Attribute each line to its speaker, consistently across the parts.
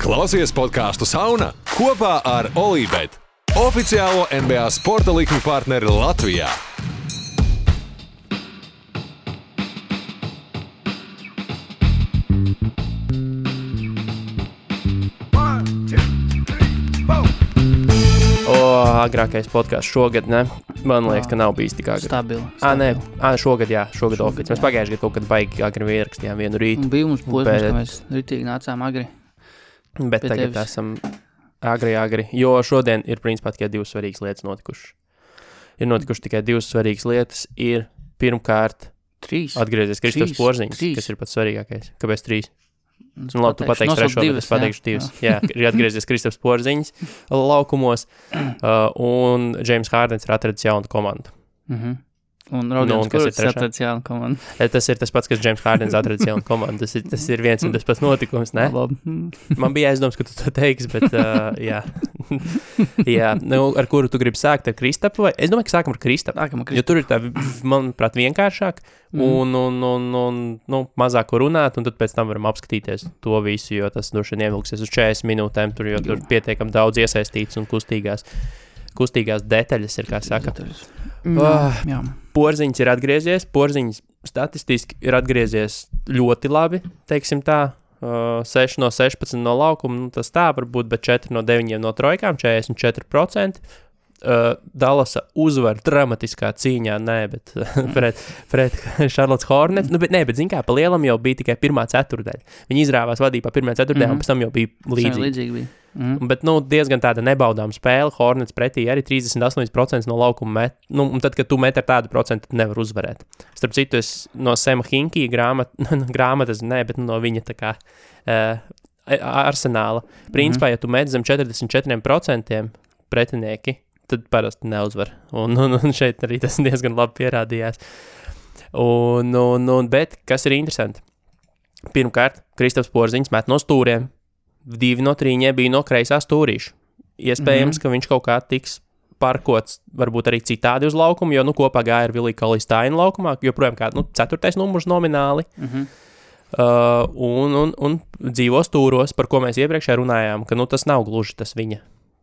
Speaker 1: Klausies podkāstu Sauna kopā ar Olivetu, oficiālo NBA sporta likuma partneri Latvijā.
Speaker 2: Agrākais podkāsts šogad, ne? Man liekas, ka nav bijis tik agri.
Speaker 3: Stabili.
Speaker 2: Ah, nē, ah, šogad, jā, šogad oficiāli. Mēs pagājušajā gadā kaut kad baigi agri ierakstījām vienu rītu,
Speaker 3: bija mums posms,
Speaker 2: Bet-
Speaker 3: ka mēs ritīgi nācām agri.
Speaker 2: Bet
Speaker 3: pie
Speaker 2: tagad
Speaker 3: tevis.
Speaker 2: esam agri, agri. Jo šodien ir principā tikai divas svarīgas lietas notikušas. Ir notikušas tikai divas svarīgas lietas. Ir pirmkārt
Speaker 3: Trīs.
Speaker 2: atgriezies Kristofers. Porziņš, kas ir pats svarīgākais. Kāpēc trīs?
Speaker 3: Es
Speaker 2: Nu, labi, tu pateiksi trešo, bet es pateikšu divas. Jā, ir atgriezies Kristofers Porziņš laukumos, uh, un Džeims Hārdens ir atradis jaunu komandu.
Speaker 3: Mhm. Un
Speaker 2: Nu,
Speaker 3: Rodins,
Speaker 2: un kas ir
Speaker 3: kurš
Speaker 2: trešā?
Speaker 3: atrads jaunu komandu.
Speaker 2: E, Tas ir tas pats, kas Džeims Hārdens atradis jaunu komandu. Tas ir, tas ir viens un tas pats notikums, ne? Man bija aizdoms, ka tu to teiksi, bet uh, jā. jā. Nu, ar kuru tu gribi sākt? Ar Kristapu? Vai? Es domāju, ka sākam ar Kristapu.
Speaker 3: Nākamā
Speaker 2: Jo tur ir tā, manuprāt, vienkāršāk
Speaker 3: Mhm.
Speaker 2: un, un, un, un nu, mazāk runāt, un tad pēc tam varam apskatīties to visu, jo tas droši vien ievilksies uz 40 minūtēm, tur, jo tur ir pietiekami daudz iesaistīts un kustīgās, kustīgās detaļas, ir, kā saka.
Speaker 3: Jā,
Speaker 2: Ah.
Speaker 3: jā.
Speaker 2: Porziņš ir atgriezies, porziņš statistiski ir atgriezies ļoti labi, teiksim tā. Uh, 6 no 16 no laukuma, nu, tas tā var būt, bet 4 no 9 no trojkām, 44%. Uh, Dallasa uzvar dramatiskā cīņā, nē, bet pret, pret Charlotte Hornets. Nu, bet, nē, bet, zināmā mērā, pa lielam jau bija tikai pirmā ceturdaļa. Viņi izrāvās vadībā pirmā ceturdaļā, mm -hmm. un
Speaker 3: Mhm.
Speaker 2: pēc tam jau bija līdzīgi.
Speaker 3: Līdzīgi bija. Mhm.
Speaker 2: Bet, nu, diezgan tāda nebaudāma spēle. Hornets pretī arī 38% no laukuma met. Nu, un tad, kad tu met ar tādu procentu, tad nevar uzvarēt. Starp citu, es no Sema Hinkija grāmat, grāmatas, ne, bet nu, no viņa tā kā uh, arsenāla. Principā, ja tu met zem 44% pretinieki, tad parasti neuzvar. Un, un, un šeit arī tas diezgan labi pierādījās. Un, un, un, bet kas ir interesanti? Pirmkārt, Kristofers Porziņš met no stūriem. Divi no trījiem bija no kreisā stūrīša. Iespējams, mm. -hmm. ka viņš kaut kā tiks parkots, varbūt arī citādi uz laukuma, jo nu, kopā gāja ar Viliju Kalistānu laukumā, joprojām kā nu, ceturtais numurs nomināli.
Speaker 3: Mhm.
Speaker 2: Uh, un, un, un dzīvo stūros, par ko mēs iepriekš runājām, ka nu, tas nav gluži tas viņa,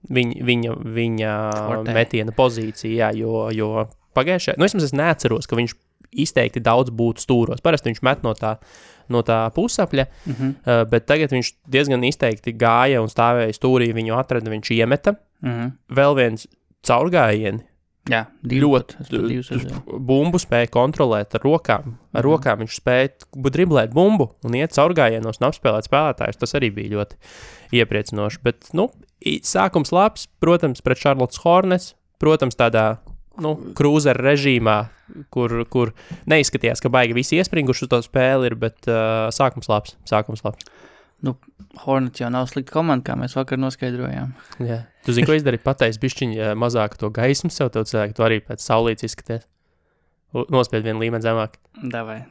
Speaker 2: viņa, viņa, viņa
Speaker 3: Forte.
Speaker 2: metiena pozīcija, jā, jo, jo pagājušajā, nu, vismaz es neatceros, ka viņš izteikti daudz būtu stūros. Parasti viņš met no tā, no tā pusapļa,
Speaker 3: Mhm.
Speaker 2: uh, bet tagad viņš diezgan izteikti gāja un stāvēja stūrī, viņu atrada, viņš iemeta.
Speaker 3: Mhm.
Speaker 2: Vēl viens caurgājiens,
Speaker 3: Jā,
Speaker 2: ļoti
Speaker 3: divus redzēju.
Speaker 2: bumbu spēja kontrolēt ar rokām. Ar
Speaker 3: Mhm.
Speaker 2: rokām viņš spēja driblēt bumbu un iet caurgājienos un apspēlēt spēlētājus. Tas arī bija ļoti iepriecinoši. Bet, nu, sākums labs, protams, pret Charlotte Hornets, protams, tādā nu, krūzera režīmā, kur, kur neizskatījās, ka baigi visi iespringuši uz to spēli, ir, bet uh, sākums labs. Sākums labs.
Speaker 3: Hornets jau nav slikta komanda, kā mēs vakar noskaidrojām.
Speaker 2: Jā. Tu zini, ko izdarīt? Pateicis bišķiņu mazāk to gaismu sev, tev cilvēku, tu arī pēc saulītes izskaties. Nospied vienu līmeni zemāk.
Speaker 3: Davai.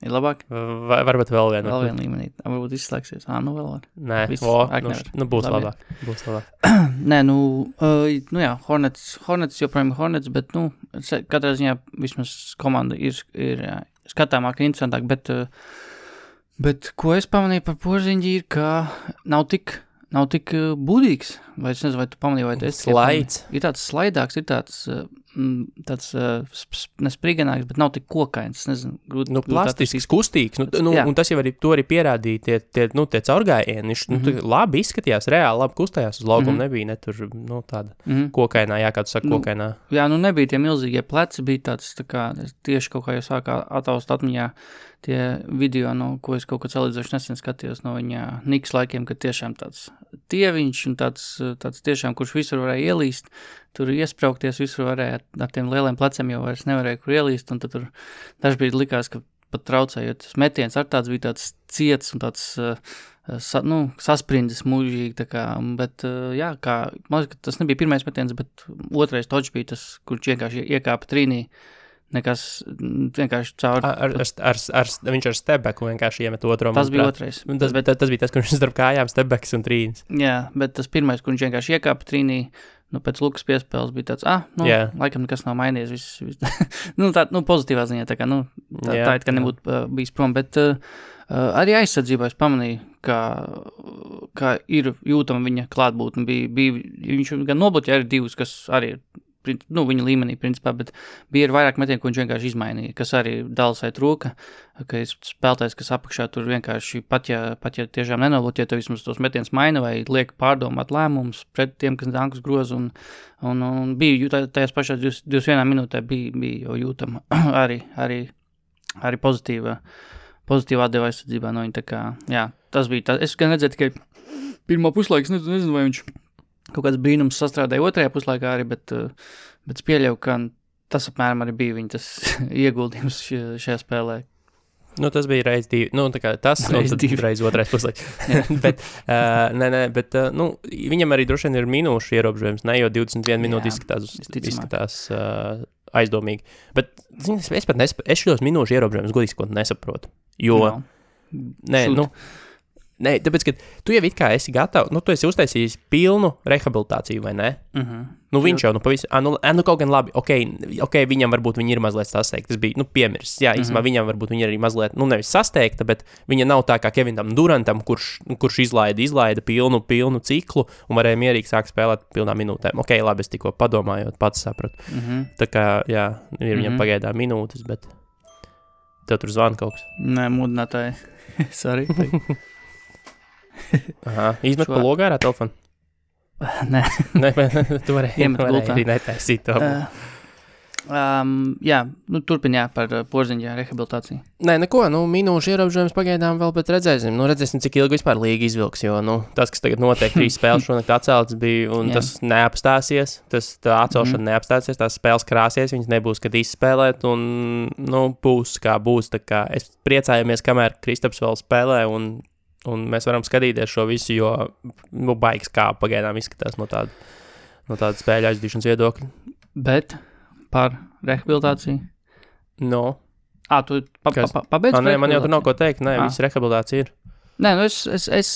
Speaker 3: Ir labāk.
Speaker 2: Vai varbūt vēl vienu?
Speaker 3: Vēl viena līmenī. Varbūt izslēgsies. Ah, nu vēl var.
Speaker 2: Nē,
Speaker 3: Viss,
Speaker 2: o, nu, nu, būs
Speaker 3: Labi.
Speaker 2: labāk. Būs labāk.
Speaker 3: Nē, nu, uh, nu jā, Hornets, Hornets joprojām ir Hornets, bet, nu, katrā ziņā vismaz komanda ir, ir jā, skatāmāka, interesantāka, bet, uh, bet ko es pamanīju par porziņģi ir, ka nav tik, nav tik uh, budīgs, vai es nezinu, vai tu pamanīji, vai esi tikai
Speaker 2: Slaids.
Speaker 3: Ir tāds slaidāks, ir tāds, mm, tāds sp- nespriganāks, bet nav tik kokains, nezinu, grūti.
Speaker 2: Nu, plastisks, kustīgs. Nu, nu,
Speaker 3: Jā.
Speaker 2: un tas jau arī, to arī pierādīja tie, tie, nu, tie caurgājieni. Viņš mm
Speaker 3: Mhm.
Speaker 2: -hmm. nu, labi izskatījās, reāli labi kustējās uz laukuma. Mm
Speaker 3: Mhm.
Speaker 2: -hmm. Nebija ne tur nu, tāda
Speaker 3: Mhm.
Speaker 2: kokainā, jā, kā tu saki,
Speaker 3: Nu,
Speaker 2: kokainā.
Speaker 3: Jā, nu nebija tie milzīgie pleci, bija tāds tā kā tieši kaut kā jau sākā ataust atmiņā tie video, no ko es kaut ko salīdzinoši nesen skatījos no viņa Niks laikiem, kad tiešām tāds tieviņš un tāds, tāds tiešām, kurš visur varēja ielīst, tur iespraukties, visur varēja ar tiem lieliem pleciem jau vairs nevarēja kur ielīst, un tad tur dažbrīd likās, ka pat traucējot metiens ar tāds bija tāds ciets un tāds, uh, sa, nu, sasprindzis mūžīgi, kā, bet, uh, jā, kā, ka tas nebija pirmais metiens, bet otrais točs bija tas, kurš vienkārši iekāpa trīnī, nekas mm, vienkārši caur.
Speaker 2: Ar, ar, ar, ar, viņš ar stebeku vienkārši iemet otru.
Speaker 3: Tas bija otrais.
Speaker 2: Tas, bet, tas bija tas, kurš starp kājām stebeks un trīnis.
Speaker 3: Jā, bet tas pirmais, kur viņš vienkārši iekāpa trīnī, nu, pēc Lukas piespēles bija tāds, ah, nu,
Speaker 2: Jā.
Speaker 3: laikam nekas nav mainījies. Viss, viss. nu, tā, nu, pozitīvā ziņā, tā kā, nu, tā,
Speaker 2: Jā,
Speaker 3: tā it kā nebūtu uh, bijis prom, bet uh, arī aizsardzībā es pamanīju, ka kā ir jūtama viņa klātbūtne. Bija, bija, viņš gan nobloķēja arī divus, kas arī ir nu, viņa līmenī, principā, bet bija arī vairāk metienu, ko viņš vienkārši izmainīja, kas arī vai trūka. Ka ir spēlētājs, kas apakšā tur vienkārši pat ja, pat ja tiešām nenobloķē, tad vismaz tos metienus maina vai liek pārdomāt lēmumus pret tiem, kas nāk uz grozu. Un, un, un bija tajās pašās 21 minūtē, bija, bija jau jūtama arī, arī, arī pozitīva. Pozitīvā deva aizsardzībā no viņa. Kā, jā, tas bija tā. Es gan redzēju, tikai pirmā puslaika. Nezinu, nezinu, vai viņš kaut kāds brīnums sastrādāja otrajā puslaikā arī, bet, uh, bet es pieļauju, ka tas apmēram arī bija viņa ieguldījums šajā, spēlē.
Speaker 2: Nu, tas bija reizes divi. Nu, tas
Speaker 3: Reiz divi.
Speaker 2: reizes otrais puslaiks. bet, uh, nē, nē, bet uh, nu, viņam arī droši vien ir minūšu ierobežojums. Ne jau 21 minūtes izskatās, izskatās uh, aizdomīgi. Bet zini, es, es pat nesap, es šos minūšu ierobežojumus godīgi sakot nesaprotu. Jo,
Speaker 3: Nav.
Speaker 2: nē,
Speaker 3: Šūt.
Speaker 2: nu, nē, tāpēc, ka tu jau it kā esi gatavs, nu, tu esi uztaisījis pilnu rehabilitāciju, vai ne?
Speaker 3: Uh -huh.
Speaker 2: Nu, viņš jau nu, pavisam, nu, nu, kaut gan labi, ok, ok, viņam varbūt viņa ir mazliet sasteigta. Tas bija nu, piemirsts. Jā, īstenībā mm -hmm. viņam varbūt viņa ir arī mazliet, nu, nevis sasteigta, bet viņa nav tā kā Kevinam Durantam, kurš, nu, kurš izlaida, izlaida pilnu, pilnu ciklu un varēja mierīgi sākt spēlēt pilnā minūtē. Ok, labi, es tikko padomājot, pats sapratu.
Speaker 3: Uh -huh.
Speaker 2: Tā kā, jā, ir viņam
Speaker 3: Mhm.
Speaker 2: -hmm. pagaidām minūtes, bet tev tur zvana kaut kas.
Speaker 3: Nē, mudinātāji. Sorry.
Speaker 2: Aha, izmet
Speaker 3: Šo-
Speaker 2: pa logā ar telefonu.
Speaker 3: Nē.
Speaker 2: Nē, tu vari, arī netaisīt to.
Speaker 3: Uh, um, jā, nu, turpinājā par uh, porziņa rehabilitāciju.
Speaker 2: Nē, neko, nu, minūšu ierobežojums pagaidām vēl, bet redzēsim, nu, redzēsim, cik ilgi vispār līga izvilks. Jo nu, tas, kas tagad notiek, trīs spēles šonakt atceltas bija, un
Speaker 3: Jā.
Speaker 2: tas neapstāsies. Tas tā atcelšana mm. neapstāsies, tās spēles krāsies, viņas nebūs, kad izspēlēt, un nu, būs kā būs. Kā es priecājamies, kamēr Kristaps vēl spēlē, un, un mēs varam skatīties šo visu, jo nu, baigs kā pagaidām izskatās no tāda, no tāda spēļu aizdīšanas viedokļa.
Speaker 3: Bet par rehabilitāciju.
Speaker 2: No.
Speaker 3: Ah, tu pa, pa, pa, pabeidz?
Speaker 2: Nē, man jau tur nav ko teikt. Nē, viss rehabilitācija ir.
Speaker 3: Nē, nu es, es, es,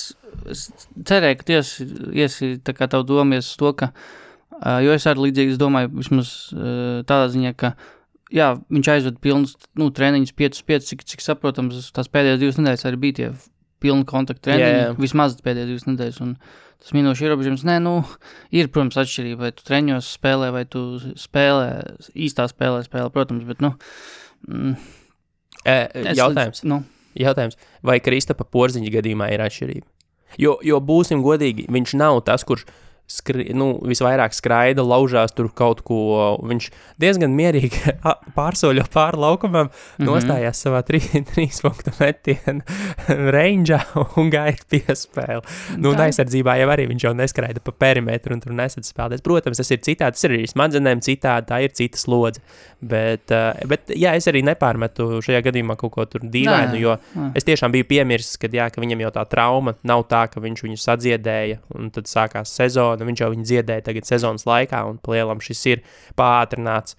Speaker 3: es cerēju, ka tiesi iesi tā kā tavu domies uz to, ka, jo es arī līdzīgi es domāju, vismaz tādā ziņā, ka, jā, viņš aizved pilnus, nu, treniņus 5-5, cik, cik saprotams, tās pēdējās divas nedēļas arī bija tie pilni kontakti treniņi,
Speaker 2: Jā, jā.
Speaker 3: vismaz pēdējās divas nedēļas, un tas minūšu ierobežojums, nē, nu, ir, protams, atšķirība, vai tu treņos spēlē, vai tu spēlē, īstā spēlē spēlē, protams, bet, nu, mm,
Speaker 2: E,
Speaker 3: es
Speaker 2: jautājums.
Speaker 3: Līdz, nu,
Speaker 2: Jautājums, vai Kristapa porziņa gadījumā ir atšķirība? Jo, jo būsim godīgi, viņš nav tas, kurš skri, nu, visvairāk skraida, laužās tur kaut ko. Viņš diezgan mierīgi pārsoļo pāri laukumam, mm. -hmm. nostājās savā trī- trīs punktu metienā rangeā un gaida piespēli. Nu, un
Speaker 3: Tā.
Speaker 2: aizsardzībā jau arī viņš jau neskraida pa perimetru un tur nesadz spēlēties. Protams, tas ir citādi, tas ir arī smadzenēm citādi, tā ir cita slodze. Bet, bet jā, es arī nepārmetu šajā gadījumā kaut ko tur dīvainu, jo
Speaker 3: nē.
Speaker 2: es tiešām biju piemirsis, ka, jā, ka viņam jau tā trauma nav tā, ka viņš viņu sadziedēja un tad sākās sezona. Viņš jau viņu dziedēja tagad sezonas laikā, un plēlam šis ir pātrināts.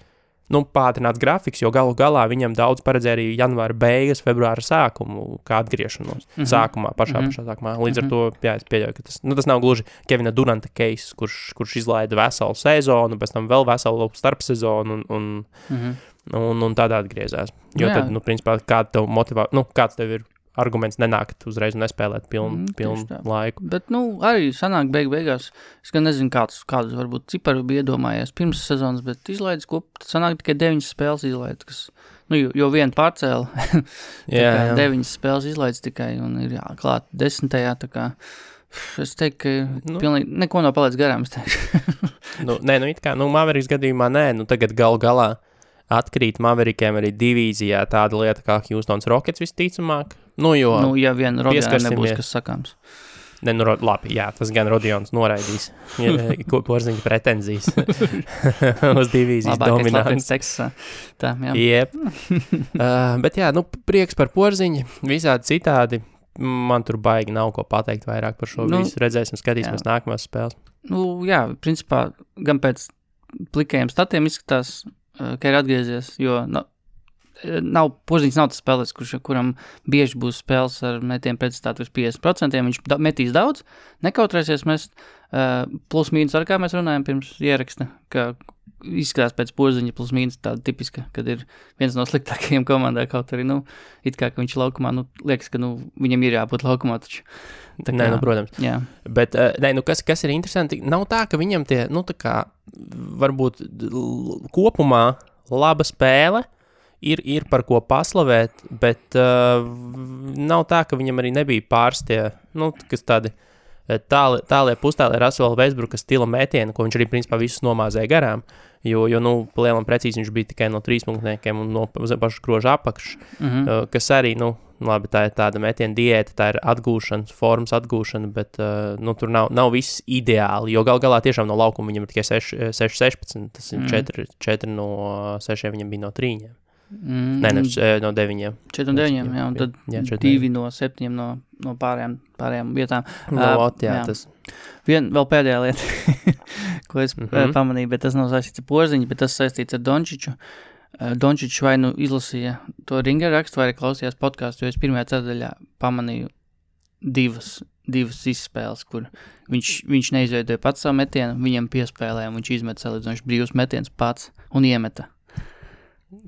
Speaker 2: Nu, pātrināts grafiks, jo galu galā viņam daudz paredzēja arī janvāra beigas, februāra sākumu, kā atgriešanos. Mm
Speaker 3: Mhm.
Speaker 2: -hmm. Sākumā, pašā, mm
Speaker 3: Mhm.
Speaker 2: -hmm. pašā sākumā. Līdz mm -hmm. ar to, jā, es pieļauju, ka tas, nu, tas nav gluži Kevina Duranta case, kurš, kurš izlaida veselu sezonu, pēc tam vēl veselu starpsezonu un, un,
Speaker 3: Mhm.
Speaker 2: un, un tādā atgriezās. Jo
Speaker 3: Jā.
Speaker 2: tad, nu, principā, kāda tev motivā, nu, kāds tev ir arguments nenākt uzreiz un nespēlēt pilnu,
Speaker 3: Mm,
Speaker 2: mm,
Speaker 3: tieši
Speaker 2: pilnu laiku?
Speaker 3: Bet, nu, arī sanāk, beig beigās. Es gan nezinu, kāds, kādus varbūt ciparu bija iedomājies pirms sezonas, bet izlaides kopā sanāk tikai deviņas spēles izlaides, kas, nu, jo, jo viena pārcēla.
Speaker 2: Jā,
Speaker 3: jā,
Speaker 2: jā.
Speaker 3: Deviņas spēles izlaides tikai un ir jāklāt desmitajā, tā kā. Es teiktu, ka
Speaker 2: Nu.
Speaker 3: pilnīgi neko nav palaidis garām.
Speaker 2: nu, nē, nu, it kā, nu, Maveriks gadījumā nē, nu, tagad gal galā atkrīt Maverikiem arī divīzijā tāda lieta kā Houstons Rockets visticamāk. Nu, jo,
Speaker 3: nu, ja vien Rodionam nebūs kas sakāms.
Speaker 2: ne, nu, labi, jā, tas gan Rodions noraidīs, ko porziņa pretenzijas uz divīzijas dominants.
Speaker 3: Teksasā. Tā, jā.
Speaker 2: Jep. uh, bet jā, nu, prieks par porziņu, visādi citādi. Man tur baigi nav ko pateikt vairāk par šo
Speaker 3: Nu,
Speaker 2: visu. Redzēsim, skatīsimies
Speaker 3: jā.
Speaker 2: nākamās spēles.
Speaker 3: Nu, jā, principā gan pēc plikajiem statiem izskatās, ka ir atgriezies, jo, nu, eh, nav, Porziņš nav tas spēlētājs, kurš, kuram bieži būs spēles ar metienu pretstātu uz 50%. Viņš da, metīs daudz, nekautrēsies mest. Uh, plus mīnus ar kā mēs runājam pirms ieraksta, ka izskatās pēc porziņa plus mīnus tāda tipiska, kad ir viens no sliktākajiem komandā, kaut arī, nu, it kā viņš laukumā, nu, liekas, ka, nu, viņam ir jābūt laukumā, taču.
Speaker 2: Tā kā, nē, nu, protams.
Speaker 3: Jā.
Speaker 2: Bet, uh, nē, nu, kas, kas ir interesanti, nav tā, ka viņam tie, nu, tā kā, varbūt kopumā laba spēle, ir, ir par ko paslavēt, bet uh, nav tā, ka viņam arī nebija pāris tie, nu, kas tādi eh, tāli, tālie pustālie Rasela Vēsbruka stila metieni, ko viņš arī principā visus nomāzēja garām. Jo, jo nu, lielam precīzi viņš bija tikai no trīs punktiem un no pa- paša groža apakšas,
Speaker 3: Mm -hmm.
Speaker 2: uh, kas arī, nu, labi, tā ir tāda metiena diēta, tā ir atgūšana, formas atgūšana, bet uh, nu, tur nav, nav viss ideāli. Jo gal galā tiešām no laukuma viņam ir tikai 6, 6 16, tas ir
Speaker 3: Mm.
Speaker 2: 4, 4 no 6, viņam bija no 3.
Speaker 3: Mm,
Speaker 2: Nē, nevis eh, no 9.
Speaker 3: 4 un 9, jā, un tad
Speaker 2: Jā, četri un
Speaker 3: 2 no 7 no, no pārējām, pārējām vietām.
Speaker 2: No,
Speaker 3: Ā,
Speaker 2: ot, jā,
Speaker 3: jā.
Speaker 2: tas
Speaker 3: Viena vēl pēdējā lieta, ko es mm. -hmm. pamanīju, bet tas nav saistīts ar porziņu, bet tas saistīts ar Dončiču. Uh, Dončičs vai nu izlasīja to ringa rakstu, vai arī klausījās podkāstu, jo es pirmajā ceturdaļā pamanīju divas, divas izspēles, kur viņš, viņš neizveidoja pats savu metienu, viņam piespēlēja, un viņš izmet salīdzinoši brīvus metienus pats un iemeta.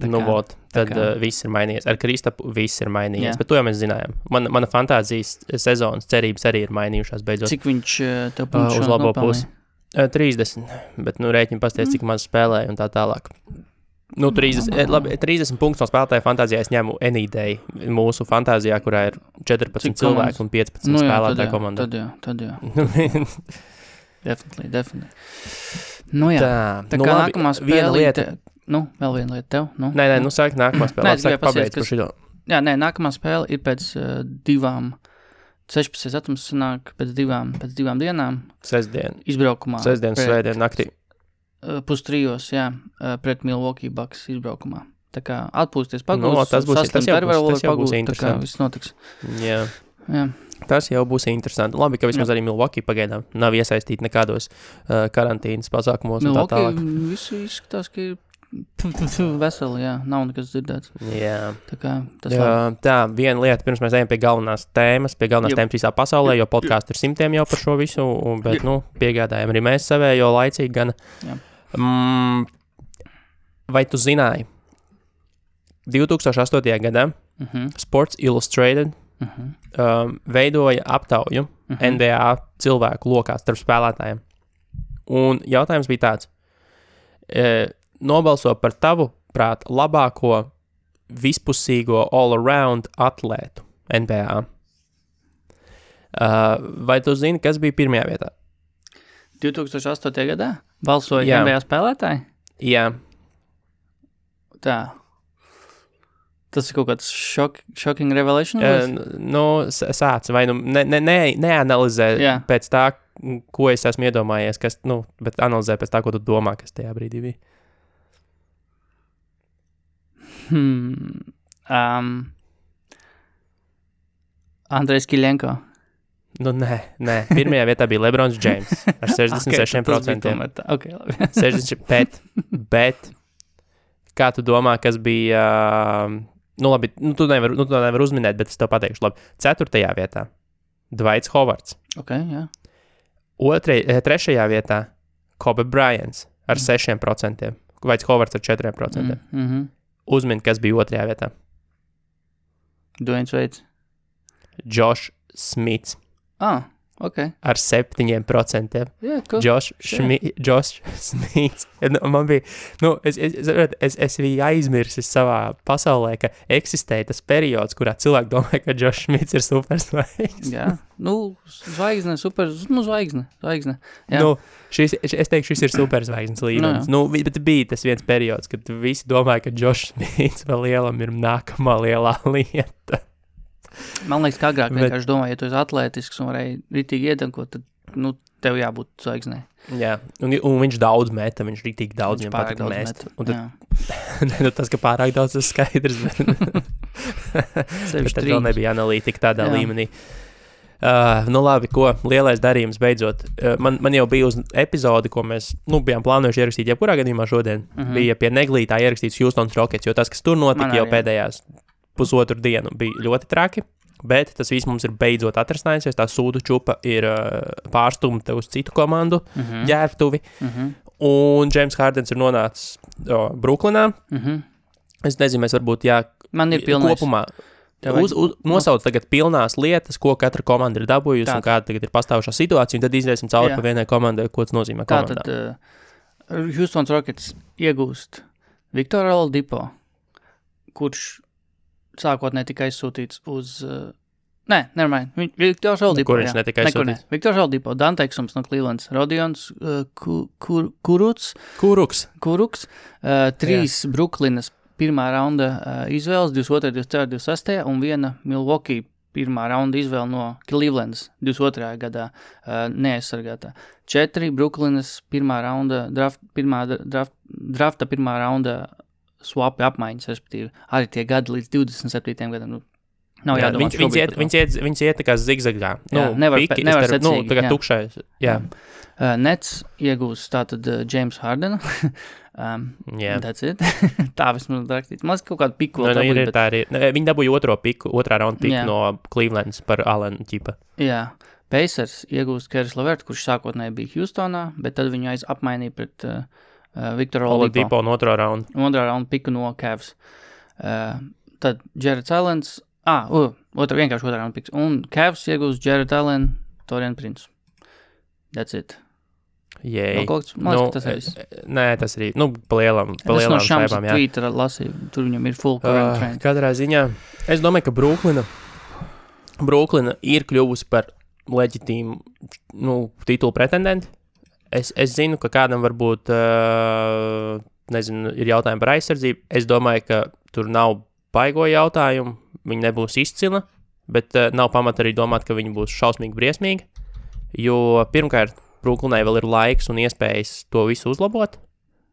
Speaker 3: Tā
Speaker 2: nu,
Speaker 3: kā-
Speaker 2: vot, tad
Speaker 3: kā-
Speaker 2: uh, viss ir mainījies. Ar Kristapu viss ir mainījies.
Speaker 3: Jā.
Speaker 2: Bet to jau mēs zinājām. Man, mana fantāzijas sezonas cerības arī ir mainījušās beidzot.
Speaker 3: Cik viņš uh, tev
Speaker 2: Uh,
Speaker 3: punktu
Speaker 2: uz labo
Speaker 3: nopelnīja?
Speaker 2: pusi. Uh, 30, bet nu, rēķini pasties, cik maz spēlēja un tā tālāk. Nu, 30, eh, labi, 30 punktus no spēlētāja fantāzijā es ņemu Enīdei. Mūsu fantāzijā, kurā ir 14
Speaker 3: Cik
Speaker 2: cilvēki
Speaker 3: komandas?
Speaker 2: un 15
Speaker 3: Nu,
Speaker 2: spēlētāju
Speaker 3: jā,
Speaker 2: komandā.
Speaker 3: Tad jā, tad jā. Definitely, definitely. Nu jā,
Speaker 2: tā,
Speaker 3: tā
Speaker 2: nu,
Speaker 3: kā
Speaker 2: labi,
Speaker 3: nākamā spēle.
Speaker 2: lieta.
Speaker 3: Nu, vēl viena lieta tev. Nu,
Speaker 2: Nē, nē, nu sāk nākamā spēlē.
Speaker 3: Nē,
Speaker 2: sāk pabeigt par
Speaker 3: kas-
Speaker 2: šito.
Speaker 3: Jā, nē, nākamā spēle ir pēc uh, divām, 16. datums sanāk pēc divām, pēc divām dienām
Speaker 2: Sestdien,
Speaker 3: izbraukumā.
Speaker 2: sestdien, svētdien, naktī.
Speaker 3: Uh, pustrijos, jā, uh, pret Milwaukee Bucks izbraukumā. Tā kā atpūsties, pagūst.
Speaker 2: Nu, tas būs- tas jau būs- tas jau būs
Speaker 3: Tā kā
Speaker 2: interesanti.
Speaker 3: viss notiks.
Speaker 2: Jā.
Speaker 3: Jā,
Speaker 2: Tas jau būs interesanti. Labi, ka vismaz arī Milwaukee pagaidām nav iesaistīta nekādos uh, karantīnas pasākumos. un tā
Speaker 3: Milwaukee
Speaker 2: tālāk.
Speaker 3: visi izskatās, ka ir veseli, jā, nav nekas dzirdēts.
Speaker 2: Jā.
Speaker 3: Tā kā tas labi.
Speaker 2: Jā, tā, viena lieta, pirms mēs ejam pie galvenās tēmas, pie galvenās
Speaker 3: Jep.
Speaker 2: tēmas visā pasaulē, jo podkāstu ir simtiem jau par šo visu, un, bet,
Speaker 3: Jep.
Speaker 2: nu, piegādājam arī mēs savējo laicīgi gan. Mm, vai tu zināji? 2008. gadā
Speaker 3: Uh -huh,
Speaker 2: Sports Illustrated
Speaker 3: uh -huh,
Speaker 2: um, veidoja aptauju
Speaker 3: uh -huh.
Speaker 2: NBA cilvēku lokā starp spēlētājiem. Un jautājums bija tāds: e, nobalso par tavu prāt labāko vispusīgo all-around atlētu NBA. Uh, vai tu zini, kas bija pirmajā vietā?
Speaker 3: 2008. gadā balsoja
Speaker 2: Jā.
Speaker 3: NBA spēlētāji.
Speaker 2: Jā,
Speaker 3: Tā. Tas ir kaut kāds šok, shocking revelation.
Speaker 2: uh, nu, s- sāc vai nu ne, ne, ne, neanalizē
Speaker 3: Jā.
Speaker 2: pēc tā, ko es esmu iedomājies, kas, nu, bet analizē pēc tā, ko tu domā, kas tajā brīdī bija.
Speaker 3: Hmm. Um, Andrejs Kiļenko.
Speaker 2: Nu, nē, nē, pirmajā vietā bija Lebrons Džeims ar 66%.
Speaker 3: Okay, tomēr okay, labi.
Speaker 2: 60, bet, bet, kā tu domā, kas bija, uh, nu, labi, nu, tu nevari nu, nevar uzminēt, bet es tev pateikšu, labi, ceturtajā vietā Dvaits Hovards,
Speaker 3: okay, jā.
Speaker 2: Otrai, eh, trešajā vietā Kobe Bryants ar 6%, Dvaits Hovards ar 4%. Mm.
Speaker 3: Mm -hmm.
Speaker 2: Uzmini, kas bija otrajā vietā.
Speaker 3: Dwayne Veids.
Speaker 2: Josh Smits
Speaker 3: Ah, ok.
Speaker 2: ar 7%.
Speaker 3: Jā, cool.
Speaker 2: Šmi, Josh Smits. Nu, Man bija, nu, es, es, es, es, biju aizmirsis savā pasaulē, ka eksistē tas periods, kurā cilvēki domā, ka Josh Smits ir superzvaigznes.
Speaker 3: Jā, nu, zvaigzne, super, nu, zvaigzne, zvaigzne. Jā.
Speaker 2: Nu, šis, es teikšu, šis ir superzvaigznes līmenis.
Speaker 3: jā.
Speaker 2: Nu, bet bija tas viens periods, kad visi domāja, ka Josh Smits vēl lielam ir nākamā lielā lieta.
Speaker 3: Man liekas, ka agrāk
Speaker 2: Bet-
Speaker 3: vienkārši domāju, ja tu esi atletisks un varēji ritīgi iedankot, tad, nu, tev jābūt zvaigznē.
Speaker 2: Jā, un, un viņš daudz meta, viņš rītīgi daudz viņam patīk mest.
Speaker 3: met.
Speaker 2: Un tad, ne, nu, tas, ka pārāk daudz tas skaidrs, bet, bet tad vēl nebija analītika tādā
Speaker 3: Jā.
Speaker 2: līmenī. Uh, nu, labi, ko lielais darījums beidzot. Uh, man, man jau bija uz epizode, ko mēs nu, bijām plānojuši ierakstīt, jebkurā gadījumā šodien. Uh -huh. Bija pie neglītā ierakstīts Houstonas Rockets, jo tas, kas tur notika jau pēdējās pusotru dienu, bija ļoti traki. Bet tas viss mums ir beidzot atrastinājies. Tā sūdu čupa ir uh, pārstumta uz citu komandu, uh
Speaker 3: Mhm.
Speaker 2: -huh. ģērbtuvi.
Speaker 3: Uh -huh.
Speaker 2: Un Džeims Hārdens ir nonācis uh, Brooklynā.
Speaker 3: Uh -huh.
Speaker 2: Es nezinu, mēs varbūt jā,
Speaker 3: Man ir pilnīgi
Speaker 2: kopumā.
Speaker 3: Vajag-
Speaker 2: Uz, uz, nosauc tagad pilnās lietas, ko katra komanda ir dabūjusi
Speaker 3: Tā.
Speaker 2: un kāda tagad ir pastāvošā situācija. un Tad iziesim cauri
Speaker 3: Jā.
Speaker 2: pa vienai komandai, ko tas nozīmē.
Speaker 3: Tātad
Speaker 2: komandām.
Speaker 3: uh, Houston's Rockets iegūst Viktoru Oladipo, kurš sākotnēji tika aizsūtīts uz. Uh, Nē, nemanāšu. Viktors Oladipo.
Speaker 2: Kur viņš
Speaker 3: jā.
Speaker 2: netika
Speaker 3: Nekur ne.
Speaker 2: aizsūtīts?
Speaker 3: Viktors Oladipo, Danteiksums no Clevelands, Rodions uh, Ku- Kur- Kuruts,
Speaker 2: Kuruks.
Speaker 3: Kuruks, uh, trīs Brooklynas pirmā raunda uh, izvēles, 22, 24, 26 un viena Milwaukee pirmā raunda izvēle no Clevelandas 22. gadā uh, neaizsargātā. Četri Brooklynas pirmā raunda, draft, pirmā dra- draft, drafta pirmā raunda swapi apmaiņas, respektīvi arī tie gadi līdz 27. gadam. Nu, nav
Speaker 2: Jā,
Speaker 3: jādomā
Speaker 2: viņš, viņš, iet, viņš, iet, viņš iet tā kā zigzagā. Nu,
Speaker 3: Jā, nevar
Speaker 2: piki
Speaker 3: nevar
Speaker 2: starp- nu,
Speaker 3: secīgi,
Speaker 2: tā kā
Speaker 3: jā.
Speaker 2: tukšais. Jā,
Speaker 3: Uh, Nets iegūs tātad uh, James Hardena. um, it. tā vismaz rakstīts. Liekas, kaut kāda piku
Speaker 2: Nu,
Speaker 3: vēl
Speaker 2: nu, ir,
Speaker 3: dabūja,
Speaker 2: ir, tā arī. ir. Viņi dabūja otro piku, otrā raunda piku
Speaker 3: Jā.
Speaker 2: no Clevelands par Alenu ķipa.
Speaker 3: Jā, Pacers iegūst Keris Lavertu, kurš sākotnēji bija Houstonā, bet tad viņu aiz apmainīja pret uh, uh, Viktoru Oladipo.
Speaker 2: Oladipo un otro raundu.
Speaker 3: Otrā raunda piku no Cavs. Uh, tad Jareds Allens, ah, uh, otra, vienkārši otrā raunda piks. Un Cavs iegūst Jared Allen, Torian Prince. That's it.
Speaker 2: Jē,
Speaker 3: Vēl kaut kas, man liekas, ka tas ir viss.
Speaker 2: Nē, tas arī. Nu, pa lielam, pa
Speaker 3: Tas no
Speaker 2: šaibām, jā.
Speaker 3: Twitter lasīju, tur viņam ir full
Speaker 2: Uh,
Speaker 3: current trend.
Speaker 2: katrā ziņā es domāju, ka Brooklyna, Brooklyna ir kļuvusi par leģitīmu nu, titulu pretendentu. Es, es zinu, ka kādam varbūt uh, nezinu, ir jautājumi par aizsardzību. Es domāju, ka tur nav baigo jautājumu. Viņa nebūs izcila, bet uh, nav pamata arī domāt, ka viņa būs šausmīgi briesmīga. Jo pirmkārt, Brooklynai vēl ir laiks un iespējas to visu uzlabot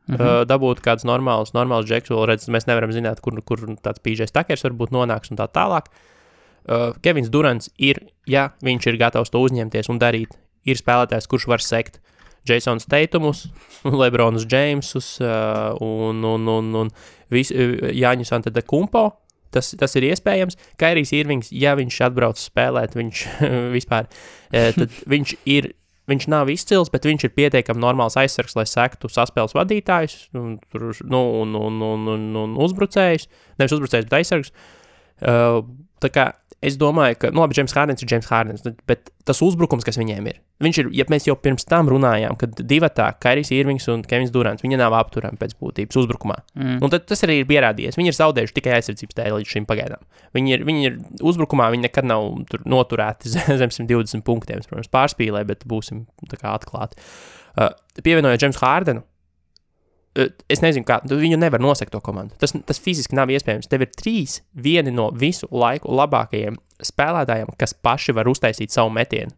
Speaker 3: Mhm.
Speaker 2: uh, dabūt kādus normālus, normālus džekus. Vēl redz, mēs nevaram zināt, kur, kur tāds pīžais takers varbūt nonāks un tā tālāk. Uh, Kevins Durants ir, ja viņš ir gatavs to uzņemties un darīt, ir spēlētājs, kurš var sekt Jasons Teitumus, Lebronus Džeimsus uh, un, un, un, un vis, Jāņus Anteda Kumpo. Tas, tas ir iespējams. Kairijs Irvings, ja viņš atbrauc spēlēt, viņš vispār, tad viņš ir viņš nav izcils, bet viņš ir pietiekami normāls aizsargs, lai sektu saspēles vadītājus, un, nu, un, un, un, un, un uzbrucējus. Nevis uzbrucējus, bet aizsargs. Uh, tā kā es domāju, ka, nu, labi, James Hārdens ir James Hārdens, bet tas uzbrukums, kas viņiem ir, viņš ir, ja mēs jau pirms tam runājām, kad divi tā, Kairijs Irvings un Kevins Durants, viņi nav apturami pēc būtības uzbrukumā.
Speaker 3: Mm.
Speaker 2: Un tad tas arī ir pierādījies. Viņi ir zaudējuši tikai aizsardzības dēļ līdz šim pagaidām. Viņi ir, viņi ir uzbrukumā, viņi nekad nav tur noturēti zem 120 punktiem. Protams, pārspīlē, bet būsim atklāti. Uh, pievienojot Jamesu Hārdenu, es nezinu, kā viņu nevar nosegt to komandu. Tas, tas fiziski nav iespējams. Tev ir trīs vieni no visu laiku labākajiem spēlētājiem, kas paši var uztaisīt savu metienu